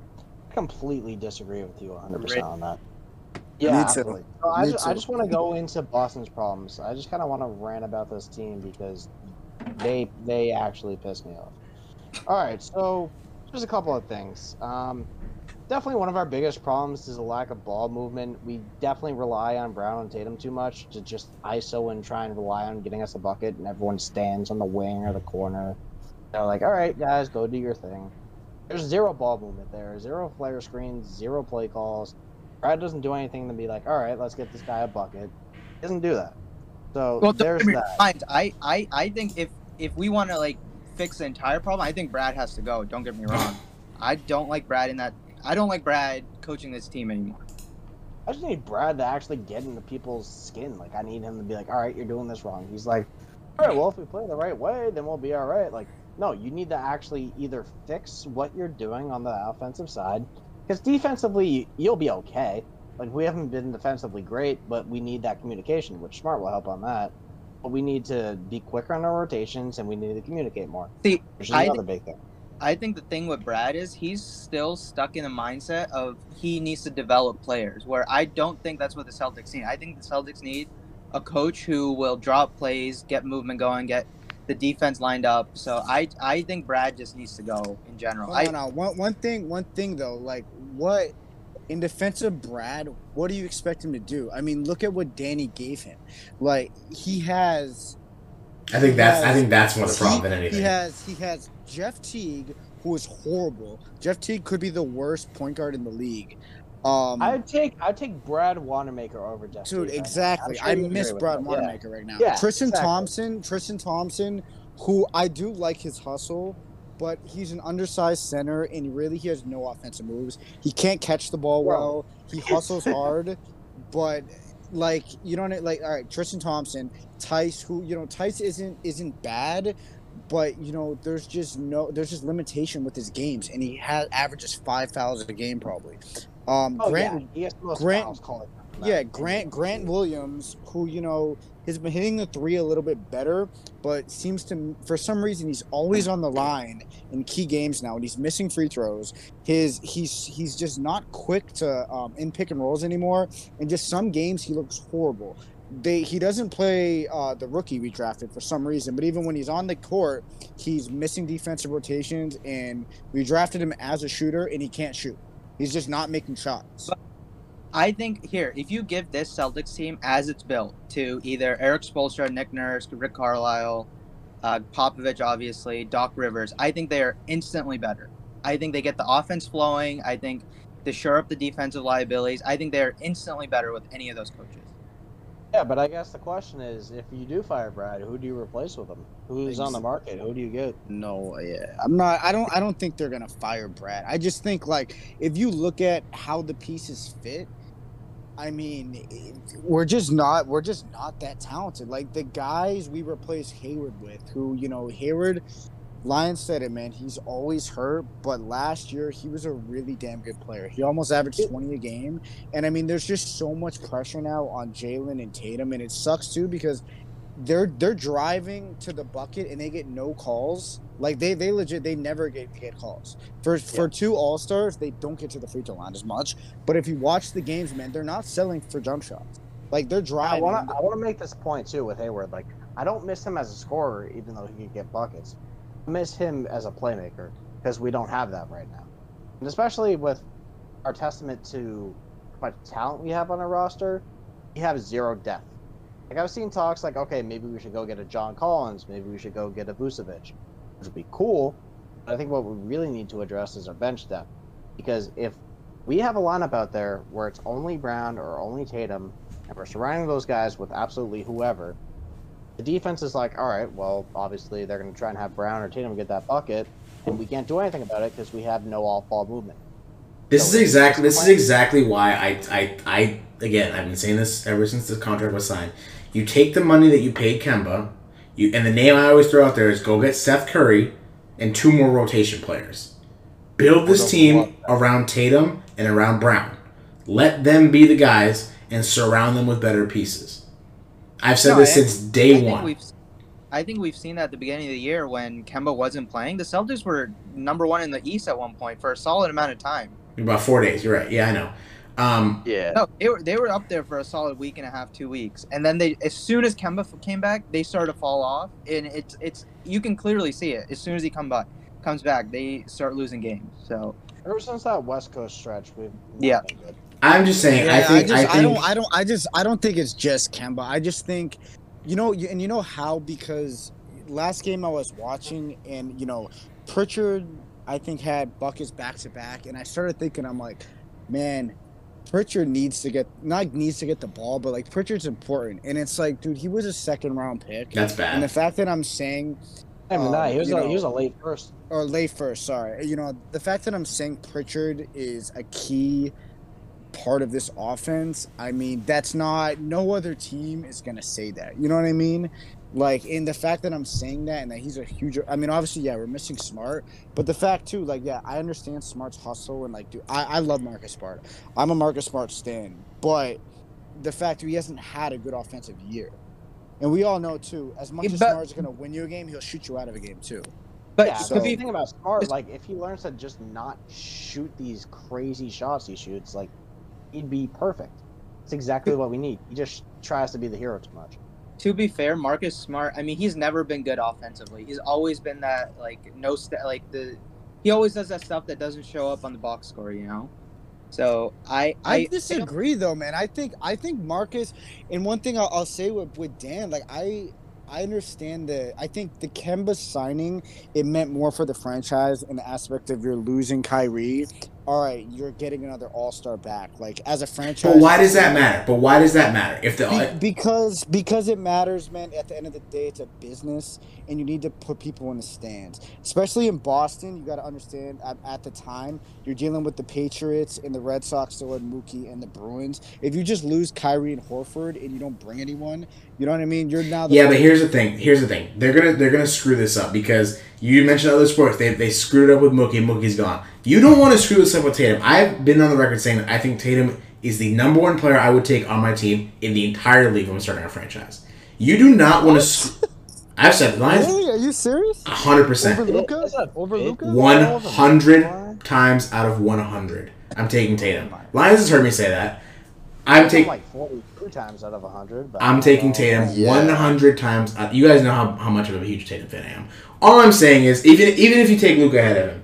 C: I completely disagree with you 100 percent on that. Yeah, absolutely. So I just, I just want to go into Boston's problems. I just kind of want to rant about this team because they they actually piss me off. All right, so there's a couple of things. Um, definitely one of our biggest problems is a lack of ball movement. We definitely rely on Brown and Tatum too much to just ISO and try and rely on getting us a bucket, and everyone stands on the wing or the corner. They're like, all right, guys, go do your thing. There's zero ball movement there, zero flare screens, zero play calls. Brad doesn't do anything to be like, all right, let's get this guy a bucket. He doesn't do that. So
B: Well,
C: there's that.
B: I, I, I think if if we want to like fix the entire problem, I think Brad has to go. Don't get me wrong. I don't like Brad in that. I don't like Brad coaching this team anymore.
C: I just need Brad to actually get into people's skin. Like I need him to be like, all right, you're doing this wrong. He's like, all right, well, if we play the right way, then we'll be all right. Like, no, you need to actually either fix what you're doing on the offensive side, because defensively you'll be okay. Like we haven't been defensively great, but we need that communication, which Smart will help on that. But we need to be quicker on our rotations, and we need to communicate more.
B: See,
C: which is
B: I
C: another big thing.
B: I think the thing with Brad is he's still stuck in the mindset of he needs to develop players, where I don't think that's what the Celtics need. I think the Celtics need a coach who will drop plays, get movement going, get the defense lined up. So I I think Brad just needs to go in general.
D: Hold
B: I
D: on, now. One, one thing, one thing though, like what in defense of Brad, what do you expect him to do? I mean, look at what Danny gave him. Like he has,
A: I think that's I think that's more the
D: he-
A: problem than anything.
D: He has, he has Jeff Teague, who is horrible. Jeff Teague could be the worst point guard in the league. Um,
C: I'd take I'd take Brad Wanamaker over Jeff.
D: Dude,
C: Teague right
D: exactly.
C: I'm sure
D: I miss Brad
C: that. Yeah.
D: Wanamaker right now.
C: Yeah,
D: Tristan
C: exactly.
D: Thompson, Tristan Thompson, who I do like his hustle, but he's an undersized center and really he has no offensive moves. He can't catch the ball well. He hustles hard, but like you don't like all right, Tristan Thompson, Theis, who you know Theis isn't isn't bad, but you know there's just no there's just limitation with his games and he has averages five fouls a game probably. Um,
C: Oh,
D: Grant
C: yeah. He has the most
D: Grant-
C: fouls called.
D: Yeah, Grant Grant Williams, who you know has been hitting the three a little bit better, but seems to for some reason he's always on the line in key games now, and he's missing free throws. His he's he's just not quick to um, in pick and rolls anymore, and just some games he looks horrible. They he doesn't play uh, the rookie we drafted for some reason, but even when he's on the court, he's missing defensive rotations, and we drafted him as a shooter, and he can't shoot. He's just not making shots.
B: I think here, if you give this Celtics team as it's built to either Erik Spoelstra, Nick Nurse, Rick Carlisle, uh, Popovich, obviously, Doc Rivers, I think they are instantly better. I think they get the offense flowing. I think they shore up the defensive liabilities. I think they're instantly better with any of those coaches.
C: Yeah, but I guess the question is, if you do fire Brad, who do you replace with him? Who's on the market? Who do you get?
D: No, yeah, I'm not. I don't. I don't think they're gonna fire Brad. I just think like if you look at how the pieces fit, I mean, we're just not. We're just not that talented. Like the guys we replaced Hayward with, who you know, Hayward. Lyons said it, man. He's always hurt, but last year he was a really damn good player. He almost averaged 20 a game. And I mean, there's just so much pressure now on Jaylen and Tatum, and it sucks too because they're they're driving to the bucket and they get no calls. Like they they legit they never get get calls. For for two all stars, they don't get to the free throw line as much. But if you watch the games, man, they're not selling for jump shots. Like they're
C: I
D: driving.
C: want to. I want to make this point too with Hayward. Like, I don't miss him as a scorer, even though he could get buckets. Miss him as a playmaker because we don't have that right now, and especially with our testament to how much talent we have on our roster, we have zero depth. Like I've seen talks like, okay, maybe we should go get a John Collins, maybe we should go get a Vucevic, which would be cool. But I think what we really need to address is our bench depth, because if we have a lineup out there where it's only Brown or only Tatum, and we're surrounding those guys with absolutely whoever, the defense is like, all right, well, obviously they're going to try and have Brown or Tatum get that bucket, and we can't do anything about it because we have no all-fall movement.
A: This is exactly this is exactly why I, I I again I've been saying this ever since this contract was signed. You take the money that you paid Kemba, you and the name I always throw out there is go get Seth Curry and two more rotation players. Build this team around Tatum and around Brown. Let them be the guys and surround them with better pieces. I've said
B: No,
A: this
B: I-
A: since day
B: I
A: one.
B: we've I think we've seen that at the beginning of the year when Kemba wasn't playing. The Celtics were number one in the East at one point for a solid amount of time.
A: About four days. You're right. Yeah, I know. Um,
C: Yeah.
B: No, they were they were up there for a solid week and a half, two weeks, and then they as soon as Kemba came back, they started to fall off, and it's it's you can clearly see it as soon as he come back comes back, they start losing games. So
C: Ever since that West Coast stretch, we've
B: Yeah.
C: been good.
A: I'm just saying. I
D: Yeah,
A: think.
D: just,
A: I think.
D: don't, I don't, I just, I don't think it's just Kemba. I just think, you know, and you know how because last game I was watching, and you know, Pritchard, I think had buckets back to back, and I started thinking, I'm like, man, Pritchard needs to get not needs to get the ball, but like Pritchard's important, and it's like, dude, he was a second round pick,
A: that's bad.
D: and the fact that I'm saying
C: I mean,
D: Um,
C: nah, he was a,
D: know-
C: he was a late first.
D: or late first, sorry. You know, the fact that I'm saying Pritchard is a key part of this offense, I mean, that's not no other team is gonna say that. You know what I mean? Like in the fact that I'm saying that and that he's a huge I mean obviously yeah, we're missing Smart, but the fact too, like yeah, I understand Smart's hustle and like dude, I, I love Marcus Smart. I'm a Marcus Smart stan, but the fact that he hasn't had a good offensive year. And we all know too, as much
B: Yeah,
D: as
B: but-
D: Smart's gonna win you a game, he'll shoot you out of a game too.
B: but
C: yeah,
B: to
C: so the
B: be
C: thing about Smart, like if he learns to just not shoot these crazy shots he shoots, like he'd be perfect. It's exactly what we need. He just tries to be the hero too much.
B: to be fair, Marcus Smart. I mean, he's never been good offensively. He's always been that like no st- like the he always does that stuff that doesn't show up on the box score. You know. So I
D: I,
B: I,
D: disagree though, man. I think I think Marcus, and one thing I'll, I'll say with, with Dan, like I I understand that. I think the Kemba signing it meant more for the franchise in the aspect of you're losing Kyrie. All right, you're getting another All Star back. Like as a franchise.
A: But why does that matter? But why does that matter? If the
D: Be- uh, because because it matters, man. At the end of the day, it's a business, and you need to put people in the stands. Especially in Boston, you got to understand. At, at the time, you're dealing with the Patriots and the Red Sox, still had Mookie and the Bruins. If you just lose Kyrie and Horford and you don't bring anyone, you know what I mean. You're now. The
A: yeah, but here's the thing. Here's the thing. They're gonna they're gonna screw this up because You mentioned other sports. They, they screwed it up with Mookie. Mookie's gone. You don't want to screw this up with Tatum. I've been on the record saying that I think Tatum is the number one player I would take on my team in the entire league when I'm starting a franchise. You do not want to. Sc- I've said Lyons
D: Really? Are you serious?
A: 100%.
D: Over
C: Luka?
D: Over Luka?
A: One
C: All of them.
A: hundred times out of one hundred, I'm taking Tatum. Lyons has heard me say that. I'm
C: I'm
A: taking.
C: like 42 times out of 100. But I
A: I'm taking
C: know.
A: Tatum
D: Yeah.
A: 100 times. Out. You guys know how, how much of a huge Tatum fan I am. All I'm saying is, even even if you take Luka ahead of him,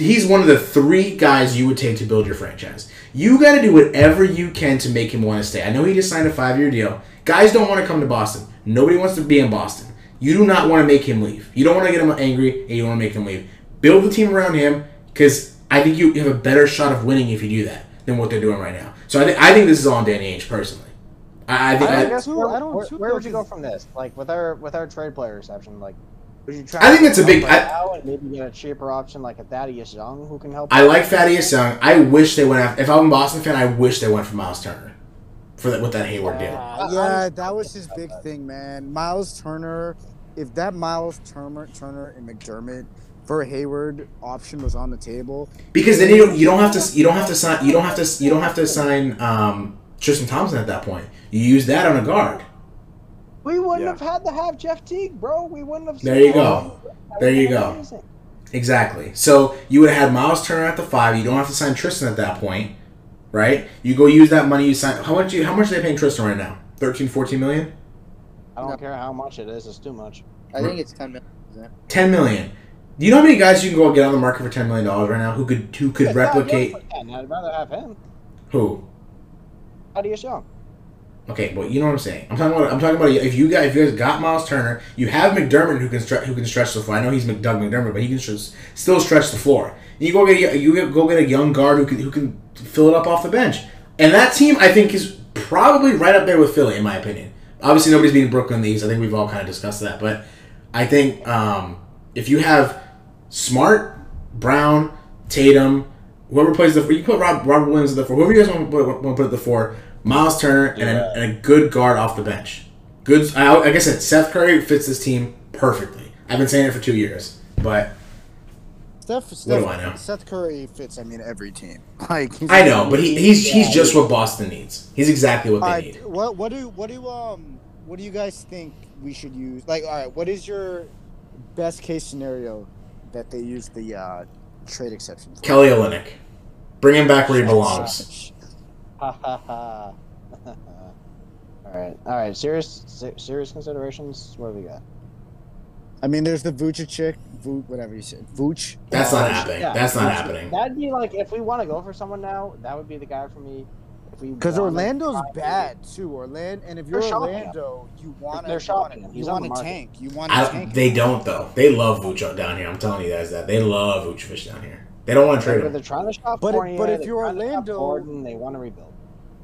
A: he's one of the three guys you would take to build your franchise. You got to do whatever you can to make him want to stay. I know he just signed a five year deal. Guys don't want to come to Boston. Nobody wants to be in Boston. You do not want to make him leave. You don't want to get him angry, and you don't want to make him leave. Build the team around him because I think you have a better shot of winning if you do that than what they're doing right now. So I think I think this is all on Danny Ainge personally. I, I think
C: I,
A: I,
C: guess
D: too-
C: where,
D: I don't
C: where, where would you go from this? Like with our with our trade player reception, like would you try?
A: I think
C: to
A: it's a big-
C: right
A: I-
C: and maybe get a cheaper option like a Thaddeus Young who can help.
A: I like Thaddeus Young. I wish they went after. If I'm a Boston fan, I wish they went for Miles Turner for that with that Hayward deal.
C: Uh,
D: Yeah, that was his big thing, man. Miles Turner, if that Miles Turner, Turner and McDermott for Hayward option was on the table,
A: Because then you don't, you don't have to you don't have to sign you don't have to you don't have to sign um, Tristan Thompson at that point. You use that on a guard.
C: We wouldn't
D: Yeah.
C: have had to have Jeff Teague, bro. We wouldn't have.
A: There you go. There you go.
C: amazing.
A: Exactly. So you would have had Miles Turner at the five. You don't have to sign Tristan at that point, right? You go use that money. You sign. How much? You, how much are they paying Tristan right now? 13, 14 million?
C: I don't
B: No.
C: care how much it is. It's too much.
B: I think it's ten million.
A: Ten million. Do you know how many guys you can go get on the market for 10 million dollars right now who could who could
C: Yeah,
A: replicate
C: I'd rather have him.
A: who?
C: How do Thaddeus Young.
A: Okay, but you know what I'm saying. I'm talking about. I'm talking about if you guys, if you guys got Miles Turner, you have McDermott who can stretch, who can stretch the floor. I know he's McDoug McDermott, but he can still stretch the floor. You go get a, you go get a young guard who can who can fill it up off the bench, and that team I think is probably right up there with Philly in my opinion. Obviously, nobody's beating Brooklyn these. I think we've all kind of discussed that, but I think um, if you have Smart, Brown, Tatum, whoever plays the four, you put Rob, Robert Williams at the four, whoever you guys want to put, want to put at the four, Miles Turner and, a, and a good guard off the bench. Good, I, like I said, Seth Curry fits this team perfectly. I've been saying it for two years, but
D: Steph, Steph,
A: do I know?
D: Seth Curry fits. I mean, every team. Like he's
A: I know, but he, he's he's just what Boston needs. He's exactly what they
D: right,
A: need.
D: what what do what do um what do you guys think we should use? Like, all right, what is your best case scenario that they use the uh, trade exception? for?
A: Kelly Olynyk, bring him back where he belongs.
C: Ha ha ha. all right, all right. Serious, se- serious considerations. What have we got?
D: I mean, there's the Vucic, Vuc, whatever you said, Vuc.
A: That's not happening.
C: yeah,
A: That's not
C: Vucic.
A: happening.
C: That'd be like if we want to go for someone now. That would be the guy for me.
D: Because Orlando's
C: try to-
D: bad too. Orlando, and if you're
C: They're shopping him.
D: Orlando, you want to
C: They're shopping him.
D: You
C: He's on
D: want
C: the
D: to tank. You want to tank.
A: they don't though. They love Vucevic down here. I'm telling you guys that they love Vucevic down here. They don't want to trade
C: They're,
A: him.
C: they're trying to shop
D: But if-
C: Fournier,
D: but if you're
C: trying to shop
D: Orlando-
C: Gordon, they want to rebuild.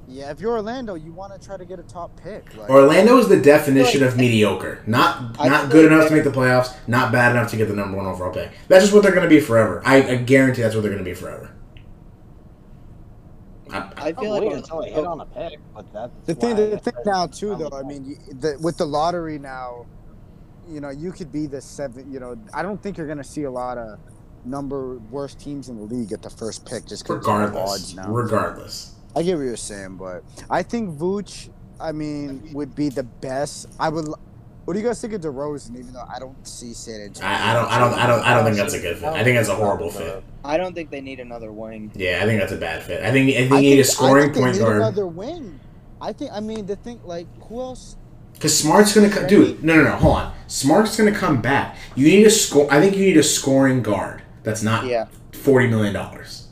D: Yeah, if you're Orlando, you want to try to get a top pick. Like,
A: Orlando is the definition of mediocre. Not
D: I
A: not
D: feel
A: good enough to make the playoffs. Not bad enough to get the number one overall pick. That's just what they're going to be forever. I, I guarantee that's what they're going to be forever. I, I,
B: I feel like
C: waiting
B: I'm-
C: until they hit on a pick, but that's
D: the thing,
C: why
D: the thing now too, though. I mean, the, with the lottery now, you know, you could be the seven. You know, I don't think you're gonna see a lot of number worst teams in the league at the first pick just because
A: regardless,
D: odds now.
A: regardless.
D: I get what you're saying, but I think Vooch, I mean, would be the best. I would. What do you guys think of DeRozan? Even though I don't see San Antonio.
A: I, I don't I don't I don't I don't think that's a good fit. I think that's a horrible fit.
B: I don't think they need another wing.
A: Yeah, I think that's a bad fit. I think I think
D: I
A: you need a
D: think- I
A: scoring
D: think they
A: point guard.
D: Another wing. I think. I mean, the thing like who else?
A: Because Smart's gonna come, dude. No, no, no. Hold on. Smart's gonna come back. You need a score. I think you need a scoring guard. That's not
B: Yeah.
A: forty million dollars.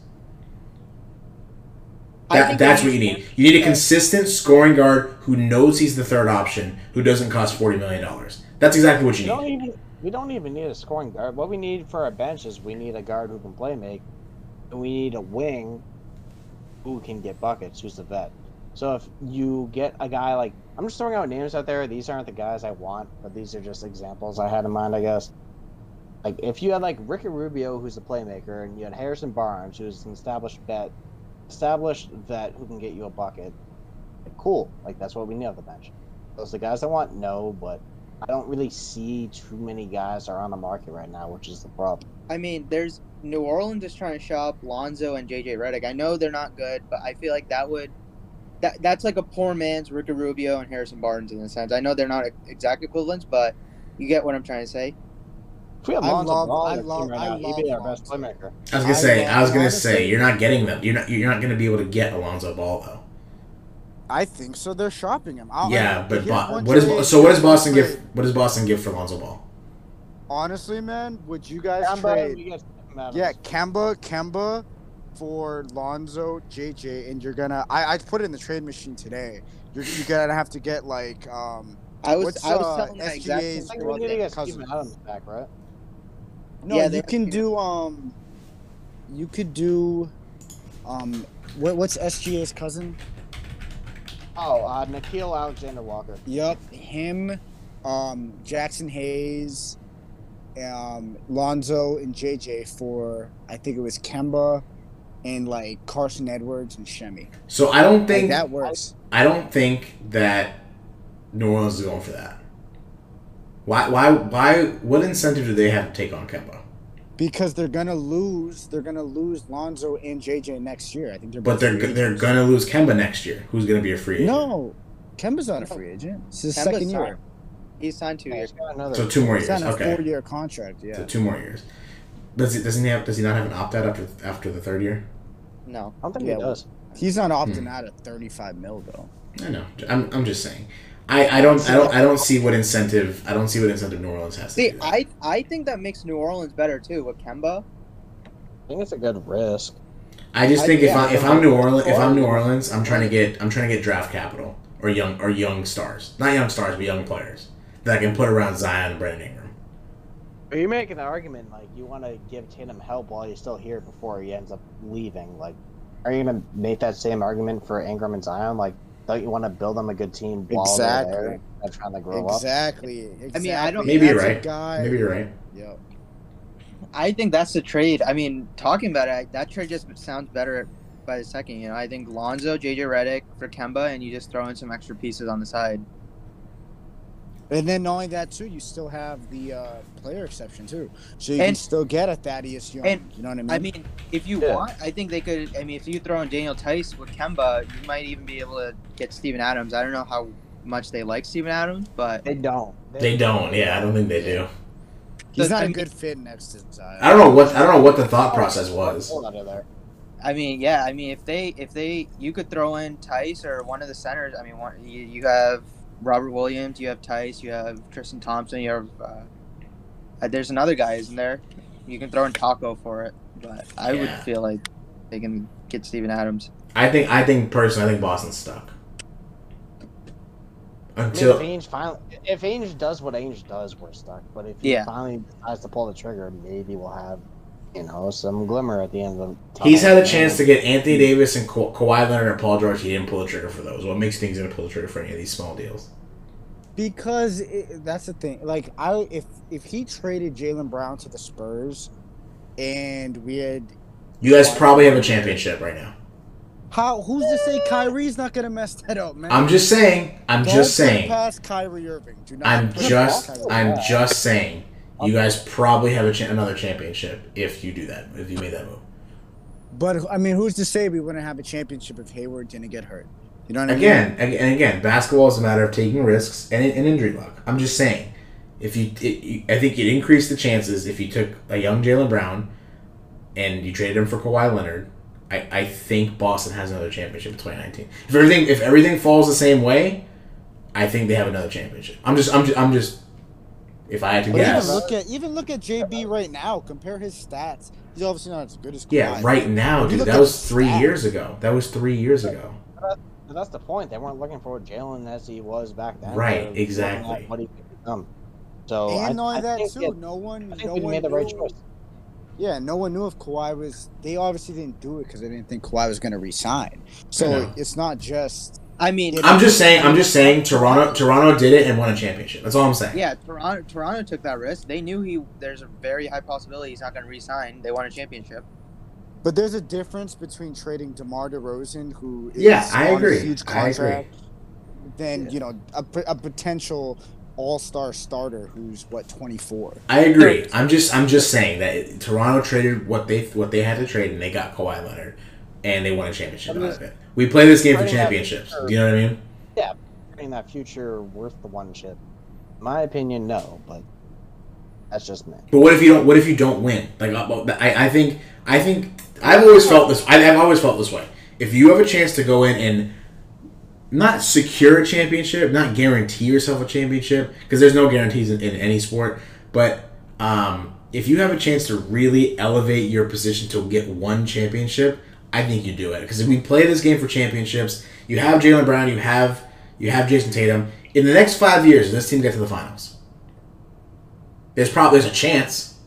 A: That, that's what you
B: need-
A: need. You need a
B: yeah.
A: consistent scoring guard who knows he's the third option, who doesn't cost forty million dollars. That's exactly what
C: We
A: you
C: don't
A: need.
C: even we don't even need a scoring guard. What we need for our bench is we need a guard who can play make, and we need a wing who can get buckets, who's the vet. So if you get a guy like I'm just throwing out names out there. These aren't the guys I want, but these are just examples I had in mind, I guess. Like if you had like Ricky Rubio, who's a playmaker, and you had Harrison Barnes, who's an established vet, established vet who can get you a bucket. Like, cool, like that's what we need on the bench. Those are the guys I want? No, but I don't really see too many guys are on the market right now, which is the problem.
B: I mean, there's New Orleans is trying to shop Lonzo and JJ Redick. I know they're not good, but I feel like that would that that's like a poor man's Ricky Rubio and Harrison Barnes in a sense. I know they're not exact equivalents, but you get what I'm trying to say.
C: If we have
D: I
C: Lonzo
D: love-
C: Ball
D: I love-
C: right
D: I
C: now, he'd be our best playmaker.
A: I was gonna say, I was gonna
D: honestly-
A: say, you're not getting them. You're not. You're not gonna be able to get Alonzo Ball though.
D: I think so. They're shopping him. I'll,
A: yeah, but Bo- what is so? What does
D: here's one
A: Boston give? What does Boston give for Alonzo Ball?
D: Honestly, man, would you guys
C: Kemba,
D: trade?
C: you get
D: Yeah, Kemba, Kemba for Lonzo, JJ, and you're gonna. I I put it in the trade machine today. You're you're gonna have to get like um.
B: I was
D: What's,
B: I was
D: uh,
B: telling that exact
D: SGA's
C: I
B: same
C: think
B: thing.
C: we need to get
D: cousin.
C: Steven Adams back, right?
D: No,
B: Yeah,
D: you can do um. You could do, um. What what's SGA's cousin?
C: Oh, uh, Nickeil Alexander Walker.
D: Yup, him, um, Jaxson Hayes, um, Lonzo, and JJ for I think it was Kemba, and like Carson Edwards and Shemi.
A: So I don't
D: Like,
A: think
D: that works.
A: I don't think that New Orleans is going for that. Why? Why? Why? What incentive do they have to take on Kemba?
D: Because they're gonna lose. They're gonna lose Lonzo and JJ next year. I think they're.
A: But they're they're gonna lose Kemba next year. Who's gonna be a free agent?
D: No, Kemba's not a free agent. It's his
B: Kemba's
D: second year.
B: signed. He's signed two years.
C: got another.
A: So two more
D: He's
A: years.
D: on a
A: Okay.
D: four-year contract. Yeah.
A: So two more years. Does he doesn't he have does he not have an opt out after after the third year?
B: No.
C: I don't think
D: Yeah,
C: he does.
D: He's not opting
A: Hmm.
D: out at 35 mil though.
A: I know. I'm, I'm just saying. I, I don't I don't I don't see what incentive I don't see what incentive New Orleans has to
B: See,
A: do.
B: I I think that makes New Orleans better too with Kemba.
C: I think it's a good risk.
A: I just
B: I-
A: think if
B: yeah,
A: I if
B: I
A: I'm New Orleans if I'm New Orleans I'm trying to get I'm trying to get draft capital or young or young stars not young stars but young players that I can put around Zion and Brandon Ingram.
C: But you're making the argument like you want to give Tatum help while he's still here before he ends up leaving. Like, are you gonna make that same argument for Ingram and Zion? Like, don't you want to build them a good team while
D: Exactly.
C: they're there and trying to grow up?
D: Exactly. exactly.
B: I mean, I don't-
A: Maybe you're right.
D: Guy.
A: Maybe you're right.
D: Yep.
B: I think that's the trade. I mean, talking about it, that trade just sounds better by the second. You know, I think Lonzo, JJ Redick for Kemba, and you just throw in some extra pieces on the side.
D: And then not only that too, you still have the uh, player exception too, so you can still get a Thaddeus Young.
B: and-
D: you know what I mean?
B: I mean, if you
C: Yeah.
B: want, I think they could. I mean, if you throw in Daniel Theis with Kemba, you might even be able to get Steven Adams. I don't know how much they like Steven Adams, but
C: They don't.
A: They don't. Yeah, I don't think they do.
D: he's not
B: I
D: a
B: mean-
D: good fit next to Zion.
A: I don't know what I don't know what the thought process was.
C: Hold out of there.
B: I mean, yeah. I mean, if they if they you could throw in Theis or one of the centers. I mean, one, you, you have Robert Williams, you have Theis, you have Tristan Thompson, you have uh, uh, there's another guy, isn't there? You can throw in Tacko for it, but I would feel like they can get Steven Adams.
A: I think I think personally I think Boston's stuck.
C: I mean,
A: Until
C: if Ainge finally, if Ainge does what Ainge does, we're stuck. But if he
B: Yeah.
C: finally decides to pull the trigger, maybe we'll have, you know, some glimmer at the end of the tunnel.
A: He's had a chance to get Anthony Davis and Ka- Kawhi Leonard and Paul George. He didn't pull the trigger for those. What makes things going to pull the trigger for any of these small deals?
D: Because it, that's the thing. Like I, if if he traded Jaylen Brown to the Spurs, and we had
A: You guys probably have a championship right now.
D: how who's to say Kyrie's not gonna mess that up, man?
A: I'm just saying. I'm
D: Don't
A: just saying.
D: Past Kyrie Irving. Do not.
A: I'm just. I'm just saying. You guys probably have a cha- another championship if you do that. If you made that move.
D: But I mean, who's to say we wouldn't have a championship if Hayward didn't get hurt? You know what I mean?
A: Again, and again, basketball is a matter of taking risks and, and injury luck. I'm just saying, if you, it, I think it increased the chances if you took a young Jaylen Brown, and you traded him for Kawhi Leonard. I, I think Boston has another championship in 2019. If everything if everything falls the same way, I think they have another championship. I'm just I'm just I'm just if I had to
D: But
A: guess.
D: even look at even look at JB right now. Compare his stats. He's obviously not as good as Kawhi.
A: Yeah, right now, dude. That was three
D: stats-
A: years ago. That was three years ago.
C: But that's the point. They weren't looking for Jaylen as he was back then.
A: Right,
C: They were looking
A: exactly.
C: What he could become. So I,
D: And
C: I
D: that
C: think
D: too,
C: it-
D: no one,
C: I think
D: no one
C: made the right
D: knew-
C: choice.
D: Yeah, no one knew if Kawhi was. They obviously didn't do it because they didn't think Kawhi was going to resign. So it's not just.
B: I mean,
A: I'm just saying. I'm just saying. Toronto Toronto did it and won a championship. That's all I'm saying.
B: yeah, Toronto Toronto took that risk. They knew he. There's a very high possibility he's not going to resign. They won a championship.
D: But there's a difference between trading DeMar DeRozan, who is
A: Yeah, I
D: on
A: agree.
D: a huge
A: I agree.
D: contract, than
C: Yeah.
D: you know a, a potential all star starter who's what 24.
A: I agree. I'm just I'm just saying that Toronto traded what they what they had to trade and they got Kawhi Leonard and they won a championship out of it. We play this game for championships.
C: future-
A: Do you know what I mean?
C: Yeah, Getting that future worth the one chip? My opinion, no, but that's just me.
A: But what if you don't? What if you don't win? Like uh, I, I think I think I've always felt this. I- I've always felt this way. If you have a chance to go in and not secure a championship, not guarantee yourself a championship, because there's no guarantees in, in any sport. But um, if you have a chance to really elevate your position to get one championship, I think you do it. Because if we play this game for championships, you have Jaylen Brown, you have you have Jayson Tatum. In the next five years, does this team get to the finals? There's probably there's a chance,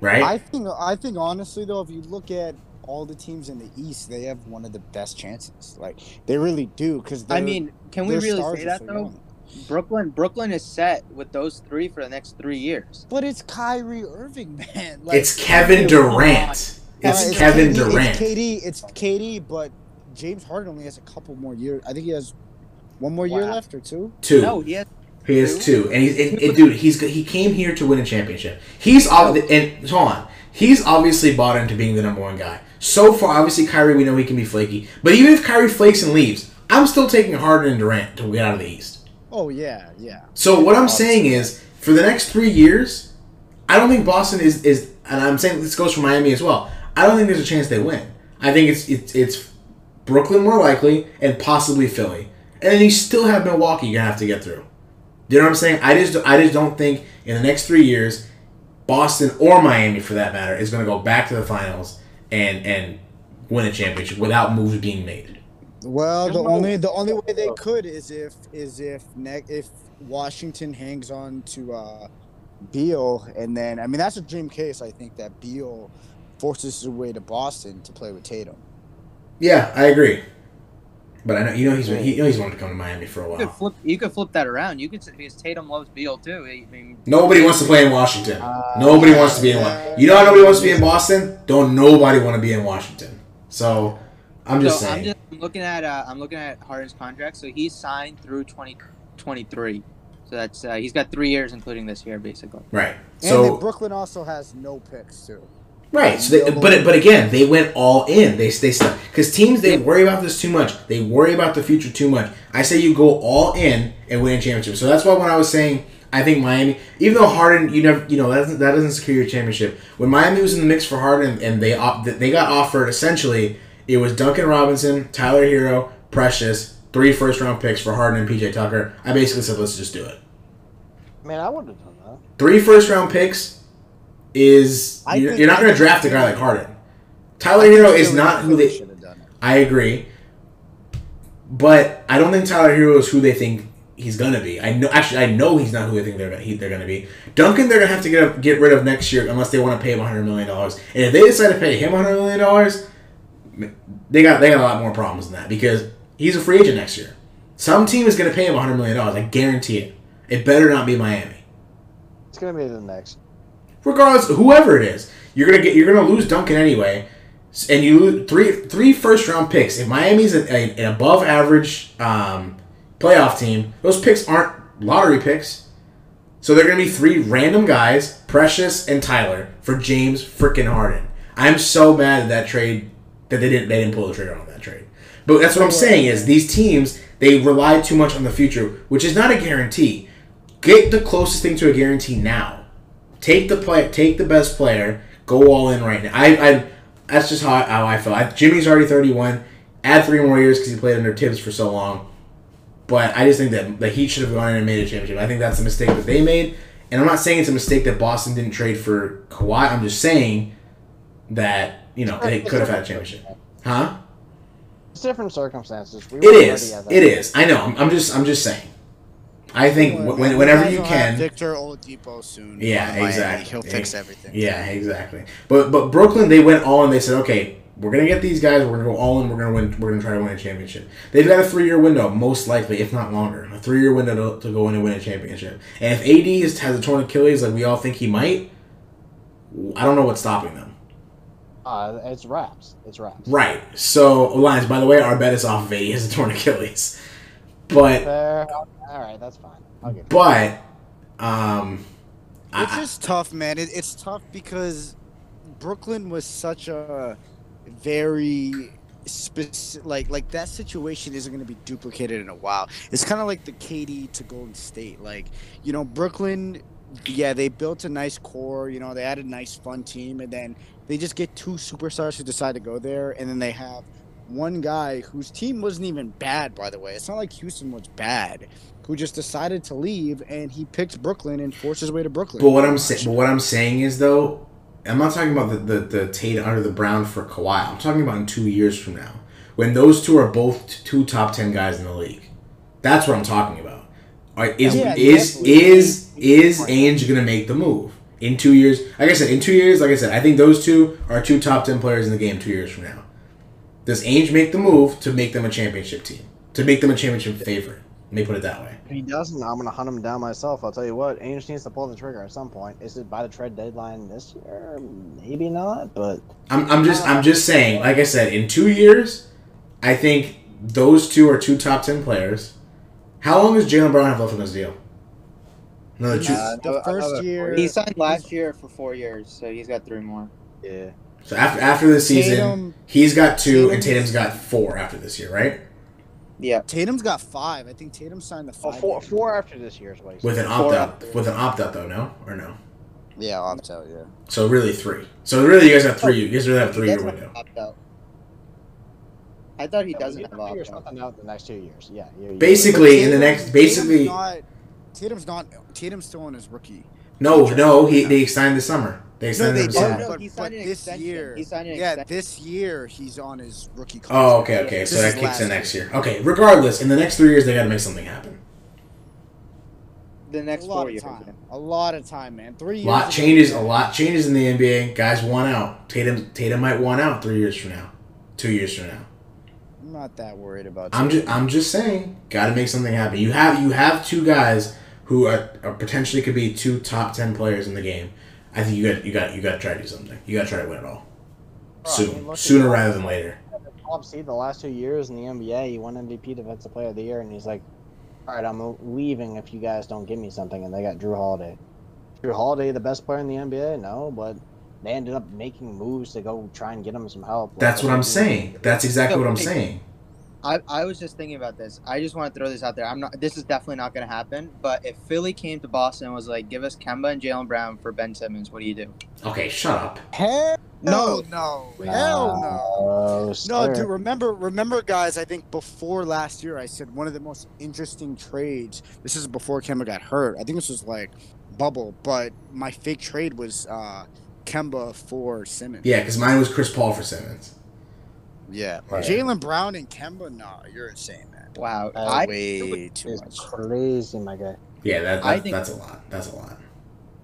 A: right?
D: I think I think honestly though, if you look at all the teams in the East, they have one of the best chances. Like they really do. Because
B: I mean, can we really say that though?
D: Young.
B: Brooklyn, Brooklyn is set with those three for the next three years.
D: But it's Kyrie Irving, man. Like,
A: it's Kevin Durant.
D: Uh,
A: It's Kevin
D: KD,
A: Durant.
D: It's KD. It's KD, but James Harden only has a couple more years. I think he has one more year left or two.
A: Two.
B: No, he has.
A: He has two, and he's and, and dude. He's he came here to win a championship. He's ob- and hold on. He's obviously bought into being the number one guy. So far, obviously Kyrie, we know he can be flaky. But even if Kyrie flakes and leaves, I'm still taking Harden and Durant to get out of the East.
D: Oh yeah, yeah.
A: So what I'm saying is, for the next three years, I don't think Boston is is, and I'm saying this goes for Miami as well. I don't think there's a chance they win. I think it's it's it's Brooklyn more likely, and possibly Philly, and then you still have Milwaukee. You're gonna have to get through. You know what I'm saying? I just I just don't think in the next three years, Boston or Miami for that matter is gonna go back to the finals and and win a championship without moves being made.
D: Well, the only the only way they could is if is if ne- if Washington hangs on to uh, Beal, and then I mean that's a dream case. I think that Beal forces his way to Boston to play with Tatum.
A: Yeah, I agree. But I know you know he's he, you know he's wanted to come to Miami for a
B: You could
A: while.
B: flip. You could flip that around. You could say because Tatum loves Beal too. I mean,
A: Nobody wants to play in Washington.
C: Uh,
A: Nobody wants to be in Washington. You know how nobody wants to be in Boston? Don't nobody want to be in Washington. So I'm just
B: so
A: saying.
B: I'm just I'm looking at uh, I'm looking at Harden's contract. So he's signed through 2023. so that's uh, he's got three years, including this year, basically.
A: right.
D: And
A: So
D: then Brooklyn also has no picks too.
A: Right. So they, but but again, they went all in. They they because teams they worry about this too much. They worry about the future too much. I say you go all in and win a championship. So that's why when I was saying I think Miami, even though Harden, you never you know that doesn't, that doesn't secure your championship. When Miami was in the mix for Harden and they they got offered essentially it was Duncan Robinson, Tyler Herro, Precious, three first round picks for Harden and PJ Tucker. I basically said let's just do it.
C: Man, I would have done that.
A: Three first round picks is you're, you're not going to draft a guy like Harden. Tyler Herro is not who they.
D: should have done it.
A: I agree, but I don't think Tyler Herro is who they think he's gonna be. I know actually I know he's not who they think they're gonna he, they're gonna be. Duncan they're gonna have to get get rid of next year unless they want to pay him 100 million dollars. And if they decide to pay him 100 million dollars, they got they got a lot more problems than that because he's a free agent next year. Some team is gonna pay him 100 million dollars. I guarantee it. It better not be Miami.
C: It's gonna be the next.
A: Regardless whoever it is you're gonna get you're gonna lose duncan anyway. And you lose three three first round picks. If miami's a, a, an above average um, playoff team those picks aren't lottery picks. So they're gonna be three random guys precious and tyler for james frickin' harden. I'm so mad at that trade that they didn't they didn't pull the trigger on that trade. But that's what i'm saying is these teams they rely too much on the future which is not a guarantee. Get the closest thing to a guarantee now take the play, take the best player, go all in right now. I, I that's just how I, how I feel. I, Jimmy's already thirty one. Add three more years because he played under Thibs for so long. But I just think that the Heat should have gone in and made a championship. I think that's a mistake that they made, and I'm not saying it's a mistake that Boston didn't trade for Kawhi. I'm just saying that you know they could have had a championship, huh?
C: It's different circumstances. We
A: It is.
C: ready at that
A: It is. I know. I'm, I'm just. I'm just saying. I think
D: Well,
A: when, whenever you can.
D: Victor Oladipo soon.
A: Yeah,
D: on Miami.
A: exactly.
D: He'll fix everything.
A: Yeah, exactly. But but Brooklyn, they went all in. They said, okay, we're gonna get these guys. We're gonna go all in. We're gonna win. We're gonna try to win a championship. They've got a three year window, most likely, if not longer, a three year window to, to go in and win a championship. And if AD is, has a torn Achilles, like we all think he might, I don't know what's stopping them.
C: Uh, it's wraps. It's wraps.
A: Right. So Lyons. By the way, our bet is off if AD has a torn Achilles. But
C: Fair. All right, that's fine. I'll give.
A: But um,
D: It's
A: I,
D: just tough, man. It, it's tough because Brooklyn was such a very specific, like like that situation isn't going to be duplicated in a while. It's kind of like the KD to Golden State. Like you know, Brooklyn, yeah, they built a nice core. You know, they had a nice fun team, and then they just get two superstars who decide to go there, and then they have one guy whose team wasn't even bad, by the way. It's not like Houston was bad. Who just decided to leave and he picked Brooklyn and forced his way to Brooklyn.
A: but what I'm saying, but what I'm saying is though, I'm not talking about the the, the Tate under the Brown for Kawhi. I'm talking about in two years from now, when those two are both two top ten guys in the league. That's what I'm talking about. Right, is
C: Yeah,
A: is
C: definitely.
A: is is Ainge gonna make the move in two years? Like I said, in two years, like I said, I think those two are two top ten players in the game two years from now. Does Ainge make the move to make them a championship team? To make them a championship favorite? Let me put it that way.
C: If he doesn't, I'm gonna hunt him down myself. I'll tell you what, Ainge needs to pull the trigger at some point. Is it by the trade deadline this year? Maybe not, but
A: I'm, I'm just I'm just saying. Like I said, in two years, I think those two are two top ten players. How long does Jaylen Brown have left on his deal? Another two.
B: Uh,
D: The first year-
B: he signed last year for four years, so he's got three more.
C: yeah.
A: so after after this season,
D: Tatum,
A: he's got two, and
D: Tatum's-
A: Tatum's got four after this year, right?
B: Yeah,
D: Tatum's got five. I think Tatum signed the
C: Oh,
D: five.
C: four, after this year's waste.
A: With an opt out, with an opt out though, no or no?
D: Yeah, I'll tell you.
A: So really three. So really, you guys have three. You guys really have three year
B: That's
A: window.
B: opt out. I thought he
C: Yeah,
B: doesn't
C: you
B: have
C: have
B: opt out.
C: something out the next two years. Yeah. you- you-
A: Basically, in the next, basically,
D: Tatum's not, Tatum's not. Tatum's still on his rookie.
A: no, no. He they signed this summer. They
D: No,
A: signed
D: they
A: him this
D: did.
A: summer.
B: no, oh,
D: but,
B: he
D: but
B: signed an
D: this
B: extension.
D: year,
B: He signed an
D: yeah,
B: extension.
D: this year he's on his rookie oh, contract.
A: Oh, okay, okay. So
D: This
A: that
D: is
A: kicks
D: last
A: in next year. Okay. Regardless, in the next three years, they got to make something happen.
B: The next
D: a lot
B: four
D: of
B: years.
D: time. A lot of time, man. Three Years A
A: lot
D: is
A: changes. A lot changes in the NBA. Guys want out. Tatum Tatum might want out three years from now, two years from now.
D: I'm not that worried about.
A: I'm just I'm just saying. Got to make something happen. You have you have two guys who are, are potentially could be two top ten players in the game. I think you got you got you got to try to do something. You got to try to win it all
C: Bro, I mean,
A: soon, sooner rather than later.
C: top seed the last two years in the NBA. He won MVP Defensive Player of the Year, and he's like, "All right, I'm leaving if you guys don't give me something." And they got Jrue Holiday. Jrue Holiday, the best player in the NBA, no, but they ended up making moves to go try and get him some help.
A: That's what I'm saying. That's exactly what I'm saying.
B: I, I was just thinking about this. I just want to throw this out there. I'm not. This is definitely not going to happen. But if Philly came to Boston and was like, "Give us Kemba and Jaylen Brown for Ben Simmons," what do you do?
A: Okay, shut up.
D: Hell
B: No.
D: no, hell no.
C: Oh,
D: No,
C: sir.
D: dude. Remember, remember, guys. I think before last year, I said one of the most interesting trades. This is before Kemba got hurt. I think this was like bubble, but my fake trade was uh Kemba for Simmons.
A: Yeah, because mine was Chris Paul for Simmons.
D: Yeah.
C: Right.
D: Jaylen Brown and Kemba. Nah, you're insane, man.
B: Wow,
C: Uh,
B: I
D: Way too much.
C: crazy, my guy.
A: Yeah, that,
B: I
A: that
B: think-
A: that's a lot. That's a lot.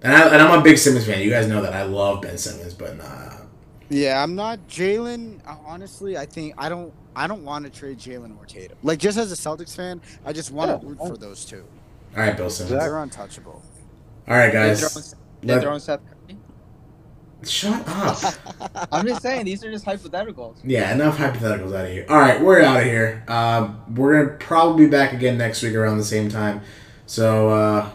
A: And, I, and I'm a big Simmons fan. You guys know that I love Ben Simmons, but nah.
D: Yeah, I'm not Jaylen. uh, Honestly, I think I don't. I don't want to trade Jaylen or Tatum. Like just as a Celtics fan, I just want to root for those two.
A: All right, Bill Simmons.
C: Exactly.
D: They're untouchable.
A: All right,
B: they're
A: guys.
B: throwing, they're
A: Let-
B: throwing Seth Curry.
A: Shut up.
B: I'm just saying these are just hypotheticals.
A: Yeah, enough hypotheticals out of here. All right, we're out of here. Um, we're gonna probably be back again next week around the same time. So uh,